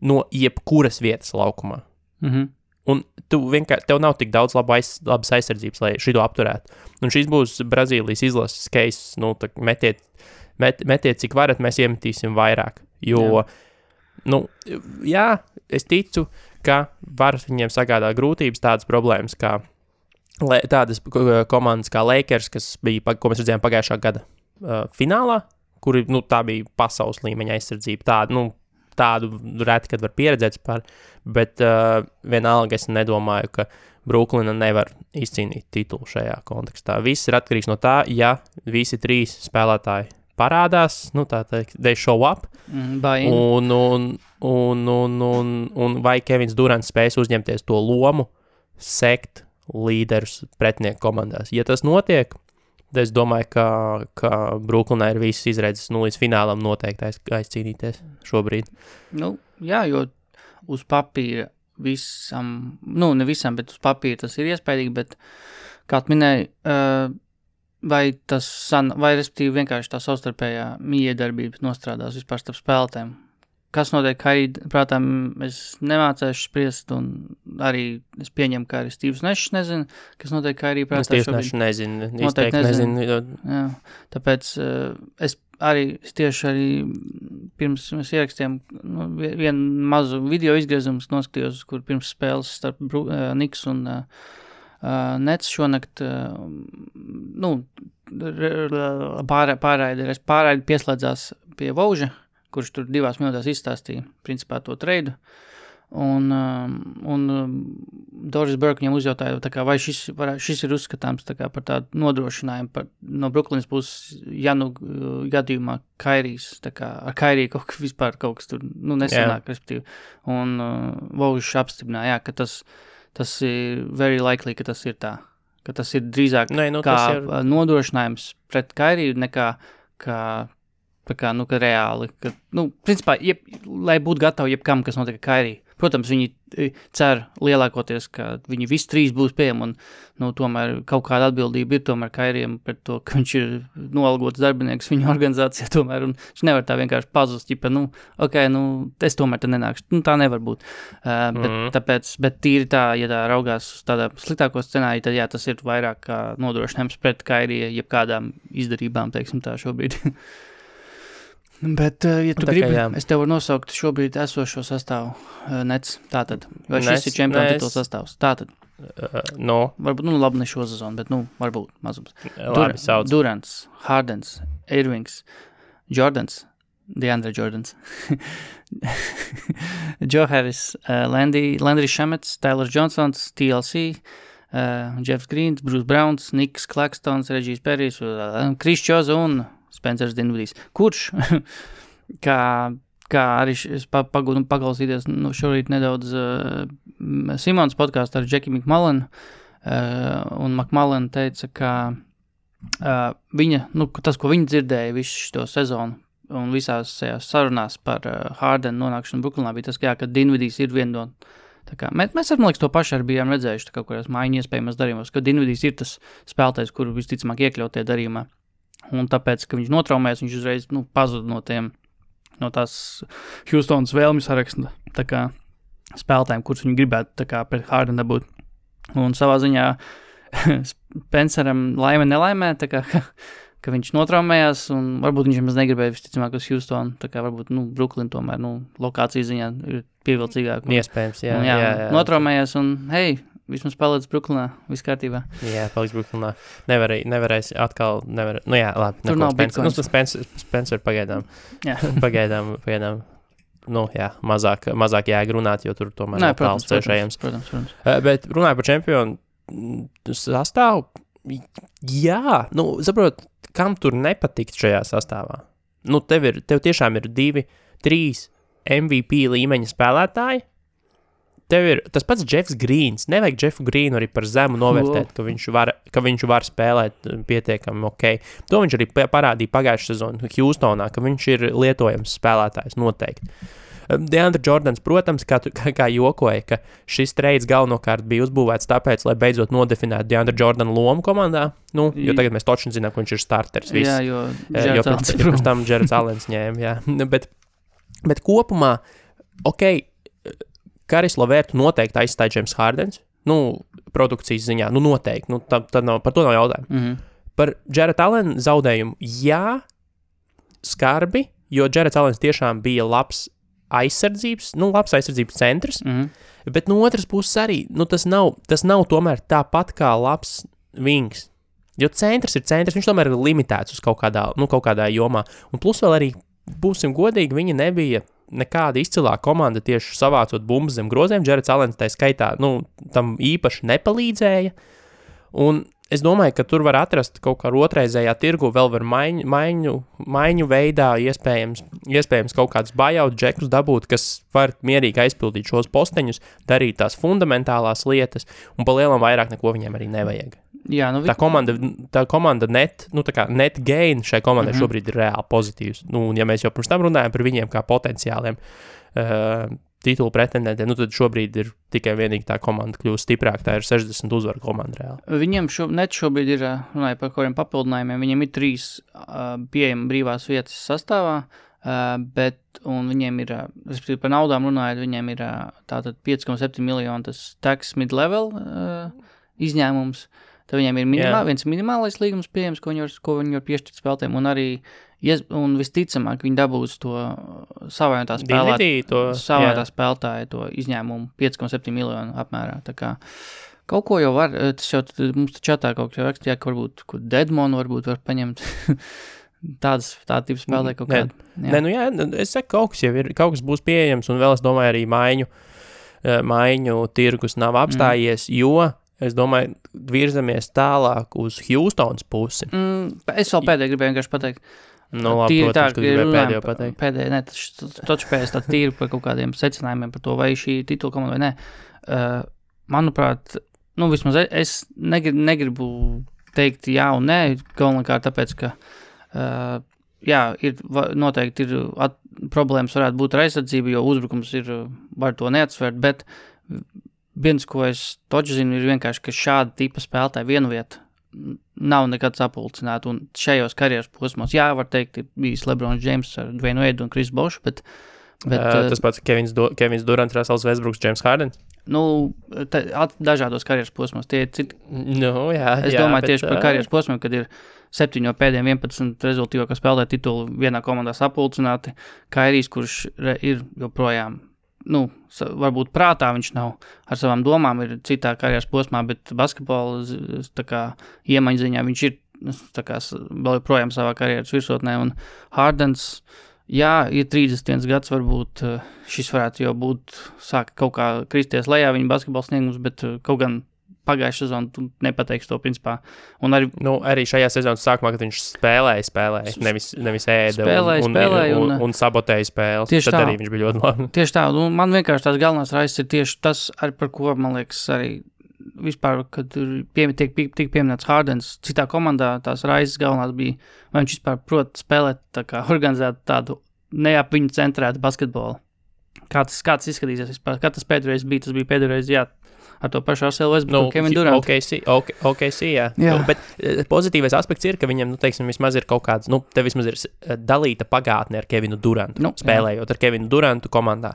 Speaker 2: no jebkuras vietas laukumā.
Speaker 3: Mm -hmm.
Speaker 2: Un tu vienkārši, tev nav tik daudz aiz, labas aizsardzības, lai šo apturētu. Un šis būs Brazīlijas izlases case. Nu, metiet, met, metiet, cik varat, mēs iemetīsim vairāk. Jo, jā. nu, jā, es ticu, ka var viņiem sagādāt grūtības, tādas problēmas kā le, tādas ko- komandas kā Lakers, kas bija, ko mēs redzējām pagājušā gada uh, finālā, kuri, nu, tā bija pasaules līmeņa aizsardzība. Tāda, nu, tādu reti, kad var pieredzēt par, bet uh, vienalga es nedomāju, ka Brooklyna nevar izcīnīt titulu šajā kontekstā. Viss ir atkarīgs no tā, ja visi trīs spēlētāji parādās, nu tā teikt, they show up,
Speaker 3: Mm, Bain.
Speaker 2: un, un, un, un, un, un vai Kevins Durants spēs uzņemties to lomu, sekt līderus pretinieku komandās. Ja tas notiek, tad es domāju, ka, ka Brooklynā ir visas izredzes nu, līdz finālam noteikti aiz, aizcīnīties šobrīd.
Speaker 3: Nu, jā, jo uz papīra visam, nu, ne visam, bet uz papīra tas ir iespējams, bet, kā tu minēji, uh, vai tas, san, vai respektīvi vienkārši tā savstarpējā miedarbība nostrādās vispār starp spēlētēm. Kas notiek, kā arī, prātām, es nemācēšu spriest, un arī es pieņemu, ka arī Stīvs Nešs nezina, kas notiek, kā arī
Speaker 2: Es
Speaker 3: prātā
Speaker 2: tieši nešu nezinu,
Speaker 3: Noteikti nezinu.
Speaker 2: nezinu.
Speaker 3: Jā, tāpēc uh, es arī es tieši arī pirms mēs ierakstījām nu, vie- vienu mazu video izgriezumu, noskatījos, kur pirms spēles starp Bru, uh, Niks un uh, Nets šonakt, uh, nu, pārra, pārraidi, res- pārraidi pieslēdzās pie Vauža, kurš tur divās minūtēs izstāstīja, principā, to treidu. Un, um, un um, Doris Burke viņam uzjautāja, tā kā, vai šis, var, šis ir uzskatāms tā kā, par tādu nodrošinājumu par, no Brooklynas puses, ja nu uh, gadījumā Kairijs, kā ar Kairiju kaut vispār kaut kas tur nu, nesanāk, respektīvi. Un uh, Vaužs apstiprināja, ka tas, tas ir very likely, ka tas ir tā. Ka tas ir drīzāk
Speaker 2: Nē, nu,
Speaker 3: kā
Speaker 2: ir-
Speaker 3: ir... nodrošinājums pret Kairiju nekā kā, tā kā, nu, ka reāli. Ka, nu, principā, jeb, lai būtu gatavi jebkam, kas notiek Kairiju. Protams, viņi e, cer lielākoties, ka viņi visi trīs būs pieejami un, nu, tomēr kaut kāda atbildība ir tomēr Kairijam pret to, ka viņš ir noalgots darbinieks viņa organizācijā tomēr, un viņš nevar tā vienkārši pazust, ja, nu, ok, nu, es tomēr te nenākšu, nu, tā nevar būt. Uh, bet,
Speaker 2: Mhm.
Speaker 3: tāpēc, bet tīri tā, ja tā raugās uz tādā sliktāko scenāriju, tad jā, tas ir vairāk kā nodrošinājums pret Kairiju, jebkādām izdarībām, teiksim tā šobrīd. Bet, uh, ja tu
Speaker 2: Tā
Speaker 3: gribi,
Speaker 2: jā.
Speaker 3: es tev varu nosaukt šobrīd esošo sastāvu uh, nets. Tātad, vai šis
Speaker 2: Nets,
Speaker 3: ir čempionu tituls sastāvs? Tātad,
Speaker 2: Uh, no,
Speaker 3: varbūt, nu, labi, ne šo sezonu, bet, nu, varbūt mazums.
Speaker 2: labi, sauc.
Speaker 3: Durants, Hardens, Irvings, Jordans, Deandre Jordans, Joe Harris, uh, Landy, Landry Šemets, Taylor Johnsons, TLC, uh, Jeffs Greens, Bruce Browns, Niks Klakstons, Reģijs Perijs, uh, Kris Čoza un Spencers Dinvidijs. Kurš, kā, kā arī pagūdu paklausīties nu, šorīt nedaudz uh, Simons podkāstu ar Džeki McMullen, uh, un McMullen teica, ka uh, viņa, nu, tas, ko viņa dzirdēja visu šo sezonu, un visās tajās sarunās par uh, Hārdenu nonākšanu Brooklynā, bija tas, ka, jā, ka Dinvidijs ir viena no. Kā, mēs, mēs man liekas, to pašu arī bijām redzējuši kaut kādās mājiņu iespējamās darījumos, ka Dinvidijs ir tas spēlētājs, kuru visticamāk iekļaut tajā darījumā. Un tāpēc, ka viņš notraumēs, viņš uzreiz nu, pazuda no tiem, no tās Houstonas vēlmju saraksta spēlētājiem, kurus viņi gribētu kā, pret Hārdenu dabūt. Un savā ziņā Spenceram laime nelaimē, kā, ka, ka viņš notraumējās, un varbūt viņš nemaz negribēja visticamāk uz Houstonu. Tā kā varbūt nu, Brooklyn tomēr nu, lokācijas ziņā ir pievilcīgāk. Un,
Speaker 2: Iespējams, jā.
Speaker 3: un, jā,
Speaker 2: jā, jā.
Speaker 3: notraumējās, un hei, vismaz paliec Brooklynā, viss kārtībā.
Speaker 2: Jā, paliks Brooklynā. Nevarēja, nevarēs atkal, nevar, nu jā, labi.
Speaker 3: Tur nav
Speaker 2: Spencer, nu. Spencer, Spencer pagaidām,
Speaker 3: Jā.
Speaker 2: pagaidām, pagaidām. Nu, jā, mazāk, mazāk jēga runāt, jo tur tomēr nav tāls ceļš ejams.
Speaker 3: protams, protams.
Speaker 2: Eh, Bet runājot par čempionu mm, sastāvu, jā, nu, saprot, kam tur nepatikt šajā sastāvā. Nu, tev, ir, tev tiešām ir divi, trīs MVP līmeņa spēlētāji. Tev ir tas pats Jeffs Grīns. Nevajag Jeffu Grīnu arī par zemu novērtēt, ka viņš var, ka viņš var spēlēt eh, pietiekami ok. To viņš arī pa- parādīja pagājušajā sezonā Houstonā, ka viņš ir lietojams spēlētājs noteikti. Deandra Jordans, protams, kā, tu- kā, kā jokoja, ka šis trades galvenokārt bija uzbūvēts tāpēc, lai beidzot nodefinētu Deandra Jordana lomu komandā. Nu, jo tagad mēs točni zinām, ka viņš ir starters. Viss.
Speaker 3: Jā, jo
Speaker 2: Eh, Jo pirms, pirms tam Džerats Alens ņēma. Jā. Bet, bet kopumā, ok, Karis Lavērtu noteikti aizstāja Džeims Hārdens. Nu, produkcijas ziņā, nu noteikti. Nu, tā, tā nav, par to nav jautājumu.
Speaker 3: Mhm.
Speaker 2: Par Džerata Alena zaudējumu, jā, skarbi, jo Džerats Alens tiešām bija labs aizsardzības, nu, labs aizsardzības centrs.
Speaker 3: Mhm.
Speaker 2: Bet no otras puses arī nu, tas, nav, tas nav tomēr tāpat kā labs wings. Jo centrs ir centrs, viņš tomēr ir limitēts uz kaut kādā, nu, kaut kādā jomā. Un plus vēl arī, būsim godīgi, viņi nebija nekāda izcilā komanda tieši savācot bumbas zem groziem. Džerets Alens tā skaitā nu, tam īpaši nepalīdzēja. Un es domāju, ka tur var atrast kaut kā otrreizējā tirgu, vēl var maiņu, maiņu, maiņu veidā, iespējams, iespējams kaut kādus buyout džekus dabūt, kas var mierīgi aizpildīt šos posteņus, darīt tās fundamentālās lietas, un pa lielam vairāk neko viņiem arī nevajag.
Speaker 3: Jā, nu,
Speaker 2: Tā komanda, tā komanda net, nu, tā kā net gain šai komandai mm. -hmm. šobrīd ir reāli pozitīvs. Nu, un ja mēs jau pirms tam runājam par viņiem kā potenciāliem uh, titulu pretendentiem, nu, tad šobrīd ir tikai vienīgi tā komanda kļūst stiprāka. Tā ir 60 uzvaru komanda reāli.
Speaker 3: Viņiem šo, net šobrīd ir, runājot par kaut kādiem papildinājumiem, viņiem ir trīs uh, pieejamas brīvās vietas sastāvā, uh, bet viņiem ir, respektīvi par naudām runājot, viņiem ir ā, tātad 5,7 miljonu tas tax mid-level uh, izņēmums. Tad viņiem ir minimā,
Speaker 2: Jā.
Speaker 3: viens minimālais līgums pieejams, ko viņi var, ko viņi var piešķirt spēlētājiem, un arī Ies, un visticamāk viņi dabūs to savējotā spēlētāju,
Speaker 2: Dinvidī to,
Speaker 3: savējotā
Speaker 2: jā.
Speaker 3: spēlētāju to izņēmumu 5,7 miljonu apmērā. Tā kā kaut ko jau var, eh, tas jau mums te čatā kaut kas rakstīja, ka varbūt, Deadmonu varbūt var paņemt. Tādas, tāda tipa spēlē kaut
Speaker 2: Nē,
Speaker 3: kāda.
Speaker 2: Nē, nu jā, nu, es saku, kaut kas jau ir, kaut kas būs pieejams, un vēl es domāju, arī maiņu, eh, maiņu tirgus nav apstājies, mm. jo es domāju, virzamies tālāk uz Houstonas pusi.
Speaker 3: Mm, es vēl pēdējā gribēju pateikt.
Speaker 2: Nu, labi,
Speaker 3: Tīri
Speaker 2: protams, ka gribēju
Speaker 3: runājam
Speaker 2: pēdējo pateikt.
Speaker 3: Pēdējā, ne, tas taču pēc tā tīri par kaut kādiem secinājumiem par to, vai šī titula komanda vai nē. Uh, manuprāt, nu vismaz e- es negribu, negribu teikt jā un nē, galvenokārt tāpēc, ka uh, jā, ir noteikti ir at, problēmas varētu būt ar aizsardzību, jo uzbrukums ir, var to neatsvērt, bet viens, ko es toķi zinu, ir vienkārši, ka šāda tipa spēlētāja vienu vietu nav nekad sapulcināta. Un šajos karjeras posmos, jā, var teikt, ir bijis Lebrons Džeims ar Dvainu Edu un Kris Bošu, bet, bet
Speaker 2: Uh, tas pats Kevins, Do Kevins Durants, Rasels Vesbruks, James Hardens.
Speaker 3: nu, dažādos karjeras posmos tie ir citi.
Speaker 2: Nu, jā,
Speaker 3: Es
Speaker 2: jā,
Speaker 3: domāju
Speaker 2: bet,
Speaker 3: tieši par
Speaker 2: ā,
Speaker 3: karjeras posmiem, kad ir septiņo pēdējiem 11 rezultātu, kas spēlē titulu vienā komandā sapulcināti. Kairijs, kurš ir joprojām. Nu, varbūt prātā viņš nav ar savām domām, ir citā karjeras posmā, bet basketbola iemaņu ziņā viņš ir kā vēl joprojām savā karjeras virsotnē. Un Hardens, jā, ir 31 gads, varbūt eh, šis varētu jau būt, sāk kaut kā kristies lejā viņa basketbola sniegums, bet eh, kaut gan pagājušā sezonā tu nepateiksi to principā. Un arī
Speaker 2: Nu, arī šajā sezonas sākumā, kad viņš spēlēja, spēlēja, nevis, nevis ēda
Speaker 3: Spēlēja,
Speaker 2: un,
Speaker 3: spēlēja
Speaker 2: un,
Speaker 3: un-
Speaker 2: un, un sabotēja spēles.
Speaker 3: Tieši
Speaker 2: Tad
Speaker 3: tā.
Speaker 2: arī viņš bija ļoti labi.
Speaker 3: Tieši tā, nu, man vienkārši tās galvenās raizes ir tieši tas, ar, par ko man liekas, arī vispār, kad pie, tiek, tiek, pieminēts Hārdens, citā komandā tās raizes galvenās bija, vai viņš vispār prot spēlēt, tā kā organizēt tādu ne ap viņu centrētu basketbolu. Kā tas, kā tas izskatīsies vispār? Kā tas pēdējais bija? Tas bija pēdējais, jā, ar to pašu Arsēlu Westbrooku, nu, Kevin Durant.
Speaker 2: Okay, sí, okay, okay, sí, jā.
Speaker 3: Jā.
Speaker 2: Nu, bet eh, pozitīvais aspekts ir, ka viņam, nu, teiksim, vismaz ir kaut kāds, nu, te vismaz ir eh, dalīta pagātne ar Kevinu Durantu,
Speaker 3: Nu,
Speaker 2: spēlējot ar Kevinu Durantu komandā.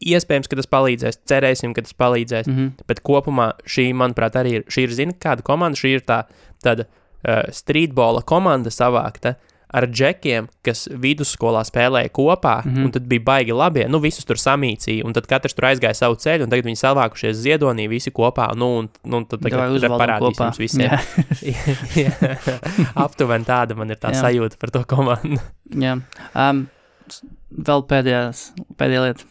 Speaker 2: Iespējams, ka tas palīdzēs, cerēsim, ka tas palīdzēs, mm. -hmm. bet kopumā šī, manuprāt, arī ir, šī ir, zina, kāda komanda, šī ir tā, tāda uh, streetbola komanda savākta. Ar džekiem, kas vidusskolā spēlēja kopā, mm. -hmm. un tad bija baigi labi. Nu, visus tur samīcīja, un tad katrs tur aizgāja savu ceļu, un tagad viņi savākušies ziedonī visi kopā. Nu, un, nu, un tad tagad parādīsim
Speaker 3: kopā.
Speaker 2: jums visiem. Aptuveni tāda man ir tā
Speaker 3: Jā.
Speaker 2: sajūta par to komandu.
Speaker 3: Jā, um, vēl pēdējās, pēdējā lieta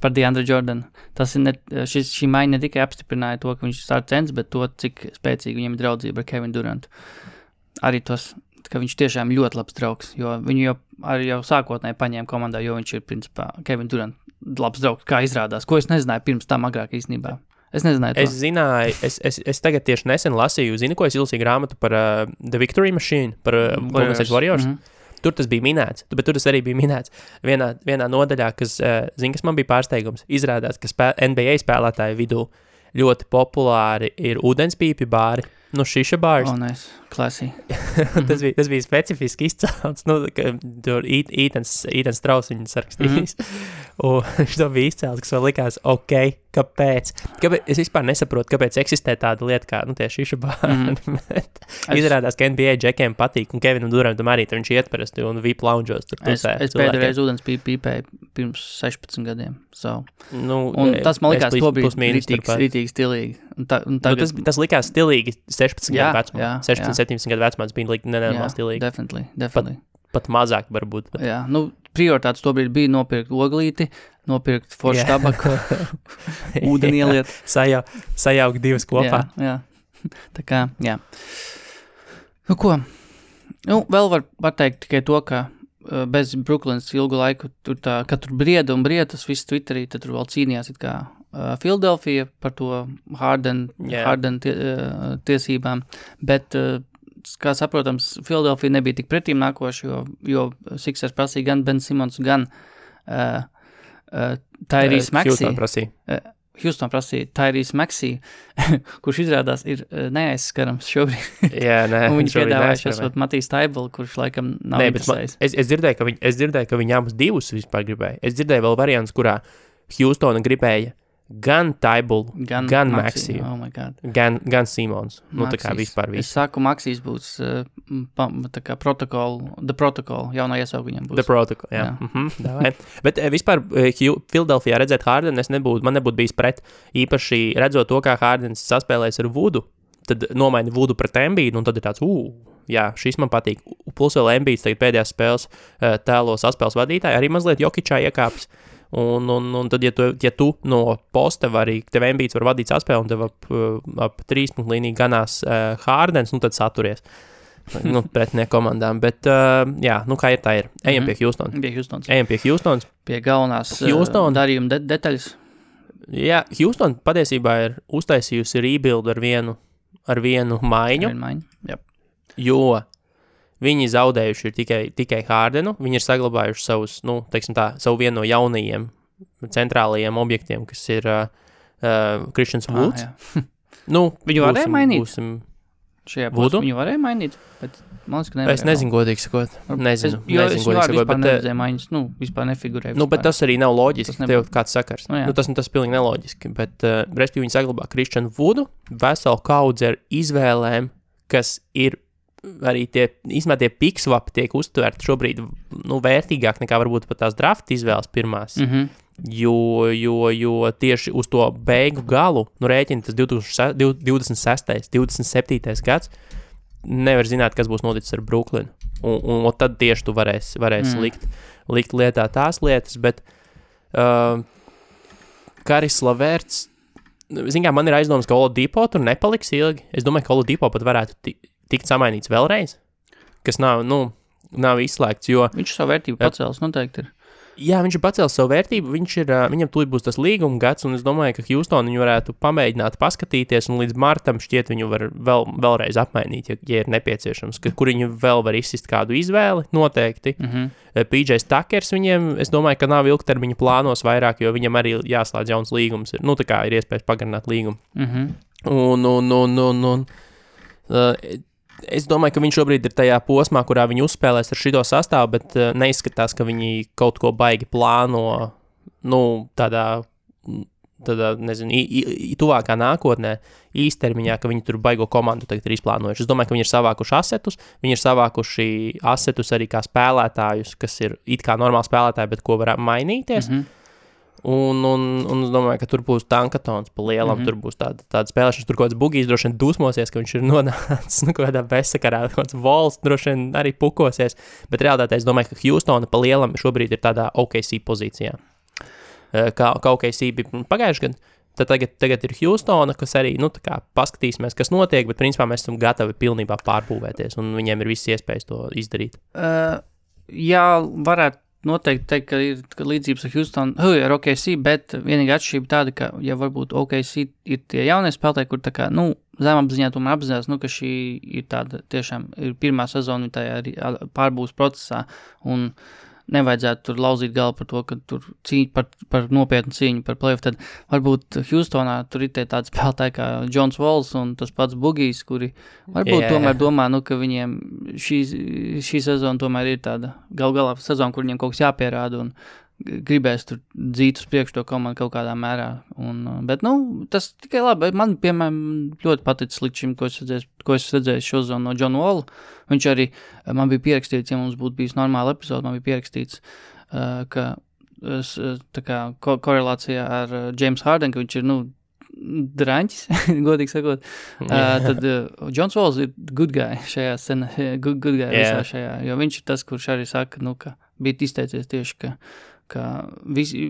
Speaker 3: par Deandru Jordanu. Tas ir ne, šis, šī maiņa ne tikai apstiprināja to, ka viņš ir starts, bet to, cik spēcīgi viņam ir draudzība ar Kevinu Durantu. Arī tos, viņš tiešām ir ļoti labs draugs, viņu jau, jau sākotnēji paņēma komandā, jo viņš ir, principā, Kevinu Durantu labs draugs, kā izrādās, ko es nezināju pirms tam agrāk īstenībā. Es nezināju,
Speaker 2: Es
Speaker 3: to.
Speaker 2: zināju, es, es, es tagad tieši nesen lasīju, zinu, ko es izlasīju grāmatu par uh, The Victory Machine, par uh, Golden State Warriors. Mm. -hmm. Tur tas bija minēts, bet tur tas arī bija minēts vienā, vienā nodaļā, kas, uh, zini, kas man bija pārsteigums. Izrādās, ka spē NBA spēlētāju vidū ļoti populāri ir ūdenspīpi bāri, nu šiša bārs.
Speaker 3: Oh, nice. Klasī.
Speaker 2: tas, bija, tas bija specifiski izcēlts. Nu, tur Īt- Ītens Strauss viņu rakstījis. Mm -hmm. Un viņš to bija izcēlts, kas man likās, ok, kāpēc? kāpēc? Es vispār nesaprotu, kāpēc eksistē tāda lieta kā nu, tieši šī bāra. Mm Izrādās, ka NBA džekiem patīk, un Kevinam Durantam arī tur viņš iet parasti un VIP loungeos. Tur
Speaker 3: Es,
Speaker 2: tusē
Speaker 3: es pēdējo reizi ūdens pīpēju pirms 16 gadiem. So.
Speaker 2: Nu,
Speaker 3: Un tas man likās, to bija rītīgs, rītīgs stilīgi. Un ta, un
Speaker 2: Nu,
Speaker 3: tagad,
Speaker 2: tas, tas likās stilīgi 16
Speaker 3: Jā,
Speaker 2: gadu vecumā.
Speaker 3: jā,
Speaker 2: 16,
Speaker 3: jā.
Speaker 2: 17 gadu vecumā tas bija nenormāli stilīgi.
Speaker 3: Definitely, definitely.
Speaker 2: Pat mazāk varbūt. Bet...
Speaker 3: Jā, nu, prioritātes tobrīd bija nopirkt oglīti, nopirkt foršu
Speaker 2: Jā.
Speaker 3: tabaku, ūdeni ieliet.
Speaker 2: Sajau, sajaukt divas kopā.
Speaker 3: Jā, jā. Tā kā, jā. Nu, ko? Nu, vēl var, var teikt tikai to, ka uh, bez Brooklynas ilgu laiku tur tā, kad tur brieda un brieda, tas viss Twitterī, tad tur vēl cīnījās it kā uh, Filadelfija par to Harden,
Speaker 2: Jā.
Speaker 3: Harden tie, uh, tiesībām, bet, uh, kā saprotams, Filadelfija nebija tik pretīm nākoša, jo, jo Sixers prasīja gan Ben Simons, gan uh, uh, Tyrese
Speaker 2: Eh, Houston prasīja.
Speaker 3: Tyrese Maxey, kurš izrādās ir neaizskarams šobrīd.
Speaker 2: Jā, nē,
Speaker 3: viņš piedāvāja šos Matīs Taibelu, kurš laikam nav
Speaker 2: Nē, man, es, es, dzirdēju, ka viņi, es dzirdēju, ka viņi abus divus vispār gribēja. Es dzirdēju vēl variants, kurā Houstona gribēja gan Taibulu, gan, gan
Speaker 3: Maxi.
Speaker 2: Maxiju,
Speaker 3: Oh
Speaker 2: gan, gan Simons. Nu, tā kā vispār
Speaker 3: Es
Speaker 2: viss.
Speaker 3: saku, Maksīs būs uh, kā protokola, the protocol, jaunā iesauga viņam būs.
Speaker 2: The protocol, jā.
Speaker 3: Jā.
Speaker 2: Mm -hmm, Bet eh, vispār eh, Filadelfijā redzēt Hārdenu, es nebūtu, man nebūtu bijis pret. Īpaši redzot to, kā Hārdens saspēlēs ar Vudu, tad nomaina Vudu pret Embīdu, un tad ir tāds, ugh, jā, šis man patīk. Plus vēl Embīds tagad pēdējās spēles eh, tēlo saspēles vadītāju, arī mazliet Jokičā iekāps. Un, un, un tad, ja tu, ja tu no posta vari, tev Embīds var vadīt saspēli, un tev ap, eh, ap trīs punktu līniju ganās uh, Hārdens, nu tad saturies. nu, pretinieki komandām. Bet, uh, jā, nu kā ir, tā ir. Ejam
Speaker 3: Mhm.
Speaker 2: pie Houstona.
Speaker 3: Bija Houstons.
Speaker 2: Ejam pie Houstonas.
Speaker 3: Pie galvenās uh,
Speaker 2: Houston.
Speaker 3: darījuma de detaļas.
Speaker 2: Jā, Houston patiesībā ir uztaisījusi rebuild ar vienu, ar vienu maiņu,
Speaker 3: Maiņu. Jā.
Speaker 2: jo viņi zaudējuši tikai, tikai Hārdenu. Viņi ir saglabājuši savus, nu, tā, savu vienu no jaunajiem centrālajiem objektiem, kas ir uh, uh, Kristians
Speaker 3: Ah,
Speaker 2: Woods.
Speaker 3: jā.
Speaker 2: nu,
Speaker 3: Viņu varēja mainīt?
Speaker 2: Būsim,
Speaker 3: Šajā posmā viņu varēja mainīt, bet liekas, ka nevarēja.
Speaker 2: es nezinu, godīgi sakot. Nezinu,
Speaker 3: es, jo
Speaker 2: nezinu,
Speaker 3: es
Speaker 2: godīgi sakot.
Speaker 3: vispār
Speaker 2: Bet, uh,
Speaker 3: neredzēju maiņas, nu, vispār nefigurēju.
Speaker 2: Nu, bet
Speaker 3: vispār.
Speaker 2: tas arī nav loģiski.
Speaker 3: Tas
Speaker 2: tev kāds sakars.
Speaker 3: Nu, jā.
Speaker 2: nu, tas, tas pilnīgi neloģiski. Bet, uh, respektīvi, viņi saglabā Kristiānu Vudu, veselu kaudzi ar izvēlēm, kas ir arī tie, īstenībā tie piksvapi tiek uztverti šobrīd nu, vērtīgāk nekā varbūt pat tās draft izvēles pirmās. Mm.
Speaker 3: Mm -hmm.
Speaker 2: Jo, jo, jo tieši uz to beigu galu, nu, rēķina tas 2026. 27. gads, nevar zināt, kas būs noticis ar Brooklynu. Un, un, un tad tieši tu varēsi, varēsi
Speaker 3: Mm.
Speaker 2: likt, likt lietā tās lietas, bet uh, Karis Lavērts, zināmā mērā, man ir aizdomas, ka Oladipo tur nepaliks ilgi. Es domāju, ka Oladipo pat varētu tikt samainīts vēlreiz, kas nav, nu, nav izslēgts, jo
Speaker 3: Viņš savu vērtību pacēlis noteikti ir.
Speaker 2: Jā, viņš ir pacēlis savu vērtību. Viņš ir, viņam tūlīt būs tas līguma gads, un es domāju, ka Houston viņu varētu pamēģināt, paskatīties, un līdz martam šķiet, viņu var vēl, vēlreiz apmainīt, ja, ja ir nepieciešams. Ka, kur viņi vēl var izsist kādu izvēli, noteikti.
Speaker 3: Mm -hmm.
Speaker 2: PJs Takers viņiem, es domāju, ka nav ilgtermiņa plānos vairāk, jo viņam arī jāslēdz jauns līgums. Ir, nu, tā kā ir iespējas pagarināt līgumu.
Speaker 3: Mm -hmm.
Speaker 2: Un, un, un, un, un uh, es domāju, ka viņš šobrīd ir tajā posmā, kurā viņi uzspēlēs ar šo sastāvu, bet uh, neizskatās, ka viņi kaut ko baigi plāno nu, tādā. Tādā, nezinu, i- i- tuvākā nākotnē, īstermiņā, ka viņi tur baigo komandu tagad ir izplānojuši. Es domāju, ka viņi ir savākuši asetus, viņi ir savākuši asetus arī kā spēlētājus, kas ir it kā normāli spēlētāji, bet ko var mainīties.
Speaker 3: Mm -hmm.
Speaker 2: Un, un, un es domāju, ka tur būs tankatons pa lielam, mm. -hmm. tur būs tāda, tāda spēlēšana, tur kaut kāds bugijs droši vien dusmosies, ka viņš ir nonācis nu, kaut kādā bezsakarā, kaut kāds vols droši vien arī pukosies. Bet realitātē es domāju, ka Houstona pa lielam šobrīd ir tādā OKC pozīcijā. Kā, kā OKC bija pagājušajā gadā. Tad tagad, tagad ir Houstona, kas arī, nu, kā paskatīsimies, kas notiek, bet principā mēs esam gatavi pilnībā pārbūvēties, un viņiem ir visas iespējas to izdarīt.
Speaker 3: Uh, jā, varētu noteikti teikt, ka ir ka līdzības ar Houston, hui, ar OKC, bet vienīgā atšķirība tāda, ka, ja varbūt OKC ir tie jaunie spēlētāji, kur tā kā, nu, zemapziņā tomēr apzinās, nu, ka šī ir tāda tiešām ir pirmā sezona tajā pārbūves procesā, un nevajadzētu tur lauzīt galvu par to, ka tur cīņa par, par nopietnu cīņu par playoff, tad varbūt Houstonā tur ir tie tādi spēlētāji kā Jons Walls un tas pats Bugijs, kuri varbūt yeah. tomēr domā, nu, ka viņiem šī, šī sezona tomēr ir tāda gal galā sezona, kur viņiem kaut kas jāpierāda un gribēs tur dzīt uz priekšu to komandu kaut kādā mērā. Un, uh, bet, nu, tas tikai labi. Man, piemēram, ļoti paticis līdz šim, ko es redzēju, ko es redzēju šo zonu no Johna Walla. Viņš arī uh, man bija pierakstīts, ja mums būtu bijis normāla epizode, man bija pierakstīts, uh, ka es, uh, kā ko korelācijā ar uh, James Harden, ka viņš ir, nu, draņķis, godīgi sakot, uh, tad uh, Jons Walls ir good guy šajā scenā, good, good guy
Speaker 2: Jā.
Speaker 3: visā šajā, jo viņš ir tas, kurš arī saka, nu, ka bija izteicies tieši, ka, ka visi,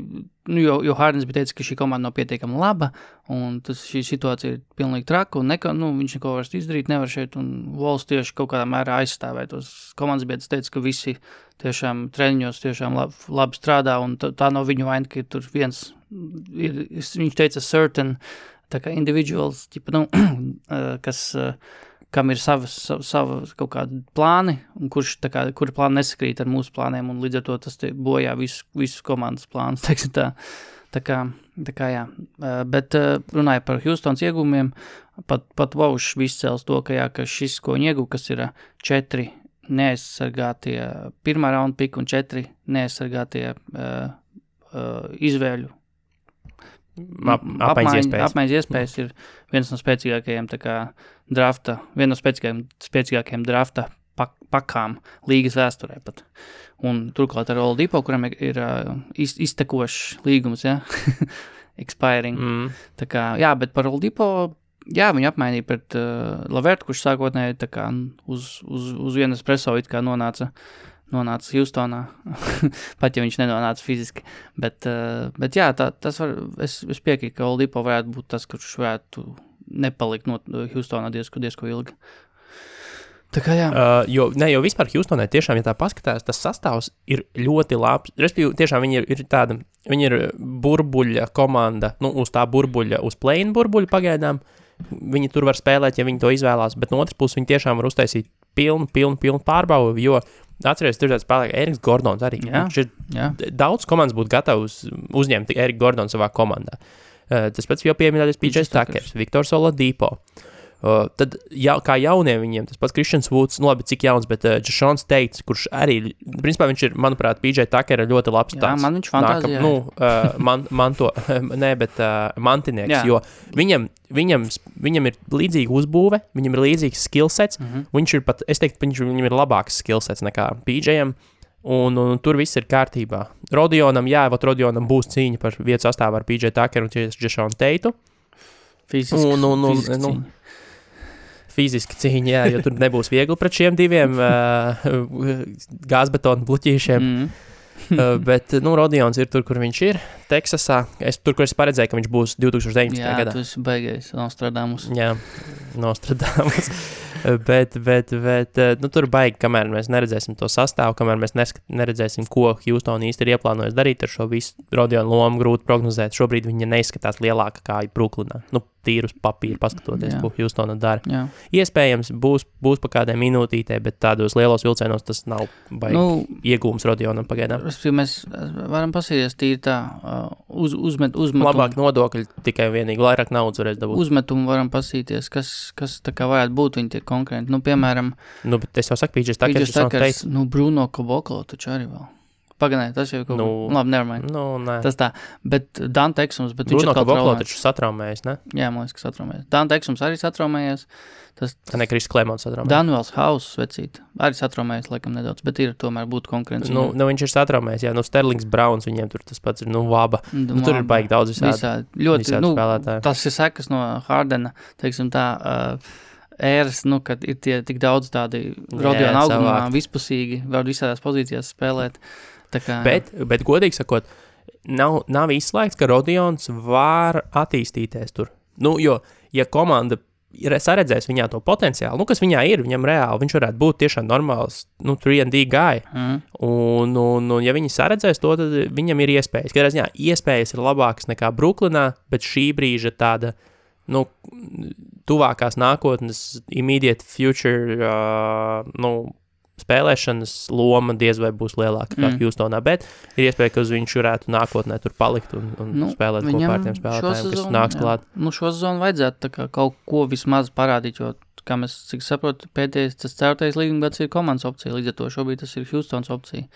Speaker 3: nu, jo, jo Hardens bija teicis, ka šī komanda nav pietiekami laba, un tas šī situācija ir pilnīgi traka, un neko, nu, viņš neko vairs izdarīt nevar šeit, un Walls tieši kaut kādā mērā aizstāvēja tos komandas biedrs, teica, ka visi tiešām treniņos tiešām labi, labi strādā, un tā, tā nav viņu vaina, ka tur viens ir, viņš teica certain, tā kā individuals, ķipa, nu, eh, kas, eh, kam ir savas, sava, sava kaut kādi plāni, un kurš, kā, kuri plāni nesakrīt ar mūsu plāniem, un līdz ar to tas bojā visu, visu komandas plānus, tā. Tā kā, tā kā jā, bet runāja par Houstonas iegūmiem, pat, pat Vaušs izcēls to, ka, jā, ka šis, ko viņi ieguva, kas ir četri neaizsargātie pirmā raunda pika un četri neaizsargātie uh, uh, izvēļu
Speaker 2: ap, apmaiņas iespējas.
Speaker 3: Apmaiņas iespējas ir viens no spēcīgākajiem drafta, viena no spēcīgākajiem, spēcīgākajiem drafta pak pakām līgas vēsturē. Pat. Un turklāt ar Oldipo, kuram ir, ir uh, iz, iztekošs līgums, ja? expiring.
Speaker 2: Mm.
Speaker 3: Tā kā, jā, bet par Oldipo, jā, viņi apmainīja pret uh, Lavertu, kurš sākotnēji uz, uz, uz vienas preso it kā nonāca. Nonāca Houstonā, pat ja viņš nenonāca fiziski. Bet, uh, bet jā, tā, tas var. Es, es piekrītu, ka Oldipo varētu būt tas, kurš varētu nepalikt no Houstonā diezko, diezko ilgi. Tā kā jā.
Speaker 2: Uh, jo, ne, jo vispār Houstonai tiešām, ja tā paskatās, tas sastāvs ir ļoti labs. Respektīvi, tiešām viņi ir, ir tāda, viņi ir burbuļa komanda, nu, uz tā burbuļa, uz plēna burbuļa pagaidām. Viņi tur var spēlēt, ja viņi to izvēlās, bet no otras puses viņi tiešām var uztaisīt pilnu, pilnu, pilnu pārbaudi, jo atcerieties, tur tāds spēlē Eriks Gordons arī.
Speaker 3: Jā,
Speaker 2: ir
Speaker 3: jā.
Speaker 2: daudz komandas būtu gatavs uzņemt Eriku Gordonu savā komandā. Uh, tas pats jau pieminētais PJ Stakers, Viktors Oladipo. Uh, tad, ja, kā jauniem viņiem, tas pats Kristians Vūds, nu, labi, cik jauns, bet uh, Džons Teits, kurš arī, principā, viņš ir, manuprāt, PJ Takera ļoti labs
Speaker 3: Jā,
Speaker 2: tāds.
Speaker 3: man viņš fantāzijā
Speaker 2: nu, uh, man, man to, nē, bet uh, mantinieks,
Speaker 3: Jā.
Speaker 2: jo viņam, viņam, viņam ir līdzīga uzbūve, viņam ir līdzīgs skillsets,
Speaker 3: Mhm.
Speaker 2: viņš ir pat, es teiktu, viņš, viņam ir labāks skillsets nekā PJam. Un, un tur viss ir kārtībā. Rodionam, jā, vat Rodionam būs cīņa par vietu sastāvā ar PJ Takeru un Džešonu Teitu.
Speaker 3: Fiziski,
Speaker 2: Un- un- un-
Speaker 3: fiziski
Speaker 2: nu,
Speaker 3: cīņa.
Speaker 2: Fiziski cīņa, jā, jo tur nebūs viegli pret šiem diviem uh, gāzbetonu bluķīšiem.
Speaker 3: Mm.
Speaker 2: uh, bet, nu, Rodions ir tur, kur viņš ir. Teksasā. Es tur, kur es paredzēju, ka viņš būs 2019.
Speaker 3: Jā,
Speaker 2: gadā.
Speaker 3: tas ir baigais, Nostradamus.
Speaker 2: Jā, Nostradamus. bet, bet, bet nu, tur baigi, kamēr mēs neredzēsim to sastāvu, kamēr mēs neredzēsim, ko Houston īsti ir ieplānojis darīt ar šo visu Rodionu lomu, grūti prognozēt. Šobrīd viņa neizskatās lielāka kā Brooklynā. Nu, tīrus papīru paskatoties,
Speaker 3: Jā.
Speaker 2: ko Houstona dara.
Speaker 3: Jā.
Speaker 2: Iespējams, būs, būs pa kādai minūtītei, bet tādos lielos vilcienos tas nav nu, iegūms Rodionam pagaidām.
Speaker 3: mēs varam pasīties tīri tā, uh, uz, uzmet, uzmetumu.
Speaker 2: Labāk nodokļi tikai vienīgi, vairāk naudas varēs dabūt.
Speaker 3: Uzmetumu varam pasīties, kas, kas tā kā varētu būt viņi tie konkrēti. Nu, piemēram,
Speaker 2: Nu, bet es jau saku, Pīdžers Takers, tas
Speaker 3: Takers, nu, Bruno Koboklo taču arī vēl. Pagaidām, tas jau ir kaut
Speaker 2: Nu,
Speaker 3: kas. Labi, nevermind.
Speaker 2: Nu, nē.
Speaker 3: Tas tā, bet Dante Eksums, bet
Speaker 2: Bruno
Speaker 3: viņš atkal
Speaker 2: Kaboklo
Speaker 3: traumēts.
Speaker 2: taču satraumējies, ne?
Speaker 3: Jā, man liekas, ka satraumējies. Dante Eksums arī satraumējies. Tas
Speaker 2: Tā ne Kris Klemons satraumējies.
Speaker 3: Danuels Hauss, vecīt, arī satraumējies, laikam, nedaudz, bet ir tomēr būtu konkurence.
Speaker 2: Nu, nu, viņš ir satraumējies, jā, nu, Sterlings Browns, viņiem tur tas pats ir, nu, vaba. Nu, tur ir baigi daudz visādi.
Speaker 3: Visādi. Ļoti,
Speaker 2: visādi
Speaker 3: nu,
Speaker 2: spēlētāji.
Speaker 3: tas ir sekas no Hardena, teiksim tā, uh, ēras, nu, kad ir tie tik daudz tādi rodionu augumā,
Speaker 2: savākt.
Speaker 3: vispusīgi, var visādās pozīcijās spēlēt. Tā kā,
Speaker 2: Bet, bet, godīgi sakot, nav, nav izslēgts, ka Rodions var attīstīties tur. Nu, jo, ja komanda ir saredzēs viņā to potenciālu, nu, kas viņā ir, viņam reāli, viņš varētu būt tiešām normāls, nu, 3D guy.
Speaker 3: mm,
Speaker 2: Un, un, un, ja viņi saredzēs to, tad viņam ir iespējas. Katrā ziņā iespējas ir labākas nekā Brooklynā, bet šī brīža tāda, nu, tuvākās nākotnes, immediate future, uh, nu, spēlēšanas loma diez vai būs lielāka nekā
Speaker 3: Mm.
Speaker 2: Houstonā, bet ir iespēja, ka viņš varētu nākotnē tur palikt un, un
Speaker 3: Nu,
Speaker 2: spēlēt kopā ar tiem spēlētājiem, kas nāks klāt.
Speaker 3: Nu, šo sezonu vajadzētu kā kaut ko vismaz parādīt, jo, kā mēs, cik saprotu, pēdējais, tas ceturtais līguma gads ir komandas opcija, līdz ar to šobrīd tas ir Houstons opcija.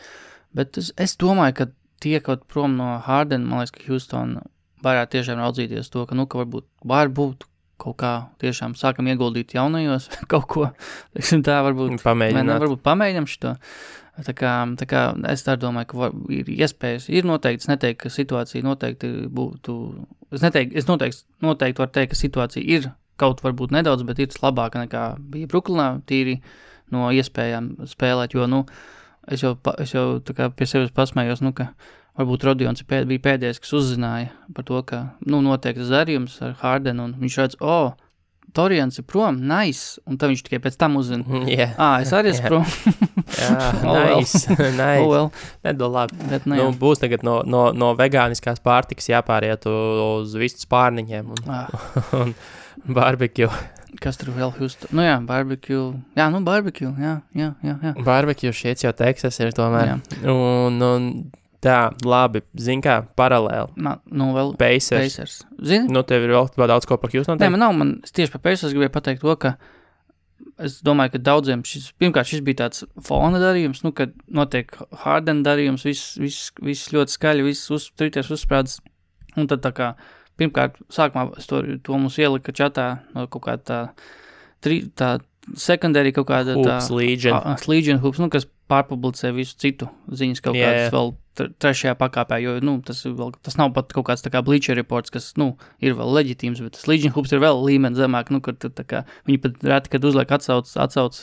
Speaker 3: Bet es, es domāju, ka tiekot prom no Hardena, man liekas, ka Houston varētu tiešām raudzīties to, ka, nu, ka varbūt, varbūt kaut kā tiešām sākam ieguldīt jaunajos kaut ko, teiksim tā, varbūt Mēs
Speaker 2: Pamēģināt.
Speaker 3: varbūt pamēģinām šo. Tā kā, tā kā es tā domāju, ka var, ir iespējas, ir noteikti. Es neteiktu, ka situācija noteikti būtu. Es, neteiktu, es noteikti, noteikti varu teikt, ka situācija ir kaut varbūt nedaudz, bet ir labāka nekā bija Brooklynā, tīri no iespējām spēlēt. Jo, nu, es jau, es jau tā kā pie sevis pasmējos, nu, ka varbūt Rodions pēd, bija pēdējais, kas uzzināja par to, ka nu, notiek tas darījums ar Hardenu, un viņš redz, o, oh, Torians ir prom, nice, un tad viņš tikai pēc tam uzzina.
Speaker 2: Jā,
Speaker 3: Ah, es arī esmu
Speaker 2: Jā.
Speaker 3: prom.
Speaker 2: jā
Speaker 3: Oh,
Speaker 2: nice, nice.
Speaker 3: Oh, well.
Speaker 2: Nedod labi.
Speaker 3: Bet,
Speaker 2: Nu,
Speaker 3: nu,
Speaker 2: nu, būs tagad no, no, no vegāniskās pārtikas jāpāriet uz vistu spārniņiem un,
Speaker 3: ah,
Speaker 2: un barbecue.
Speaker 3: kas tur vēl Houston? Nu jā, barbecue. Jā, nu barbecue, jā, jā, jā. jā.
Speaker 2: Barbecue šeit jau Teksas ir tomēr.
Speaker 3: jā.
Speaker 2: Un, un tā, labi, zin kā, paralēli.
Speaker 3: Man, nu vēl
Speaker 2: Pacers.
Speaker 3: Pacers. Zini?
Speaker 2: Nu, tev ir vēl daudz ko par Houston.
Speaker 3: Nē, man nav, man tieši par Pacers gribēju pateikt to, ka es domāju, ka daudziem šis, pirmkārt, šis bija tāds fona darījums, nu, kad notiek Harden darījums, viss, viss, viss ļoti skaļi, viss uz, trities uzsprādzis, un tad tā kā pirmkārt, sākumā to, to mums ielika čatā no kaut kā tā, tri, tā sekundārī kaut kāda
Speaker 2: Legion
Speaker 3: hoops, nu, kas pārpublicē visu citu ziņas kaut
Speaker 2: Jā,
Speaker 3: kādas vēl tre- trešajā pakāpē, jo, nu, tas, vēl, tas nav pat kaut kāds kā bleacher reports, kas, nu, ir vēl leģitīms, bet tas Legion hoops ir vēl līmeni zemāk, nu, tā kā, viņi pat reti, kad uzliek atsauc, atsauc,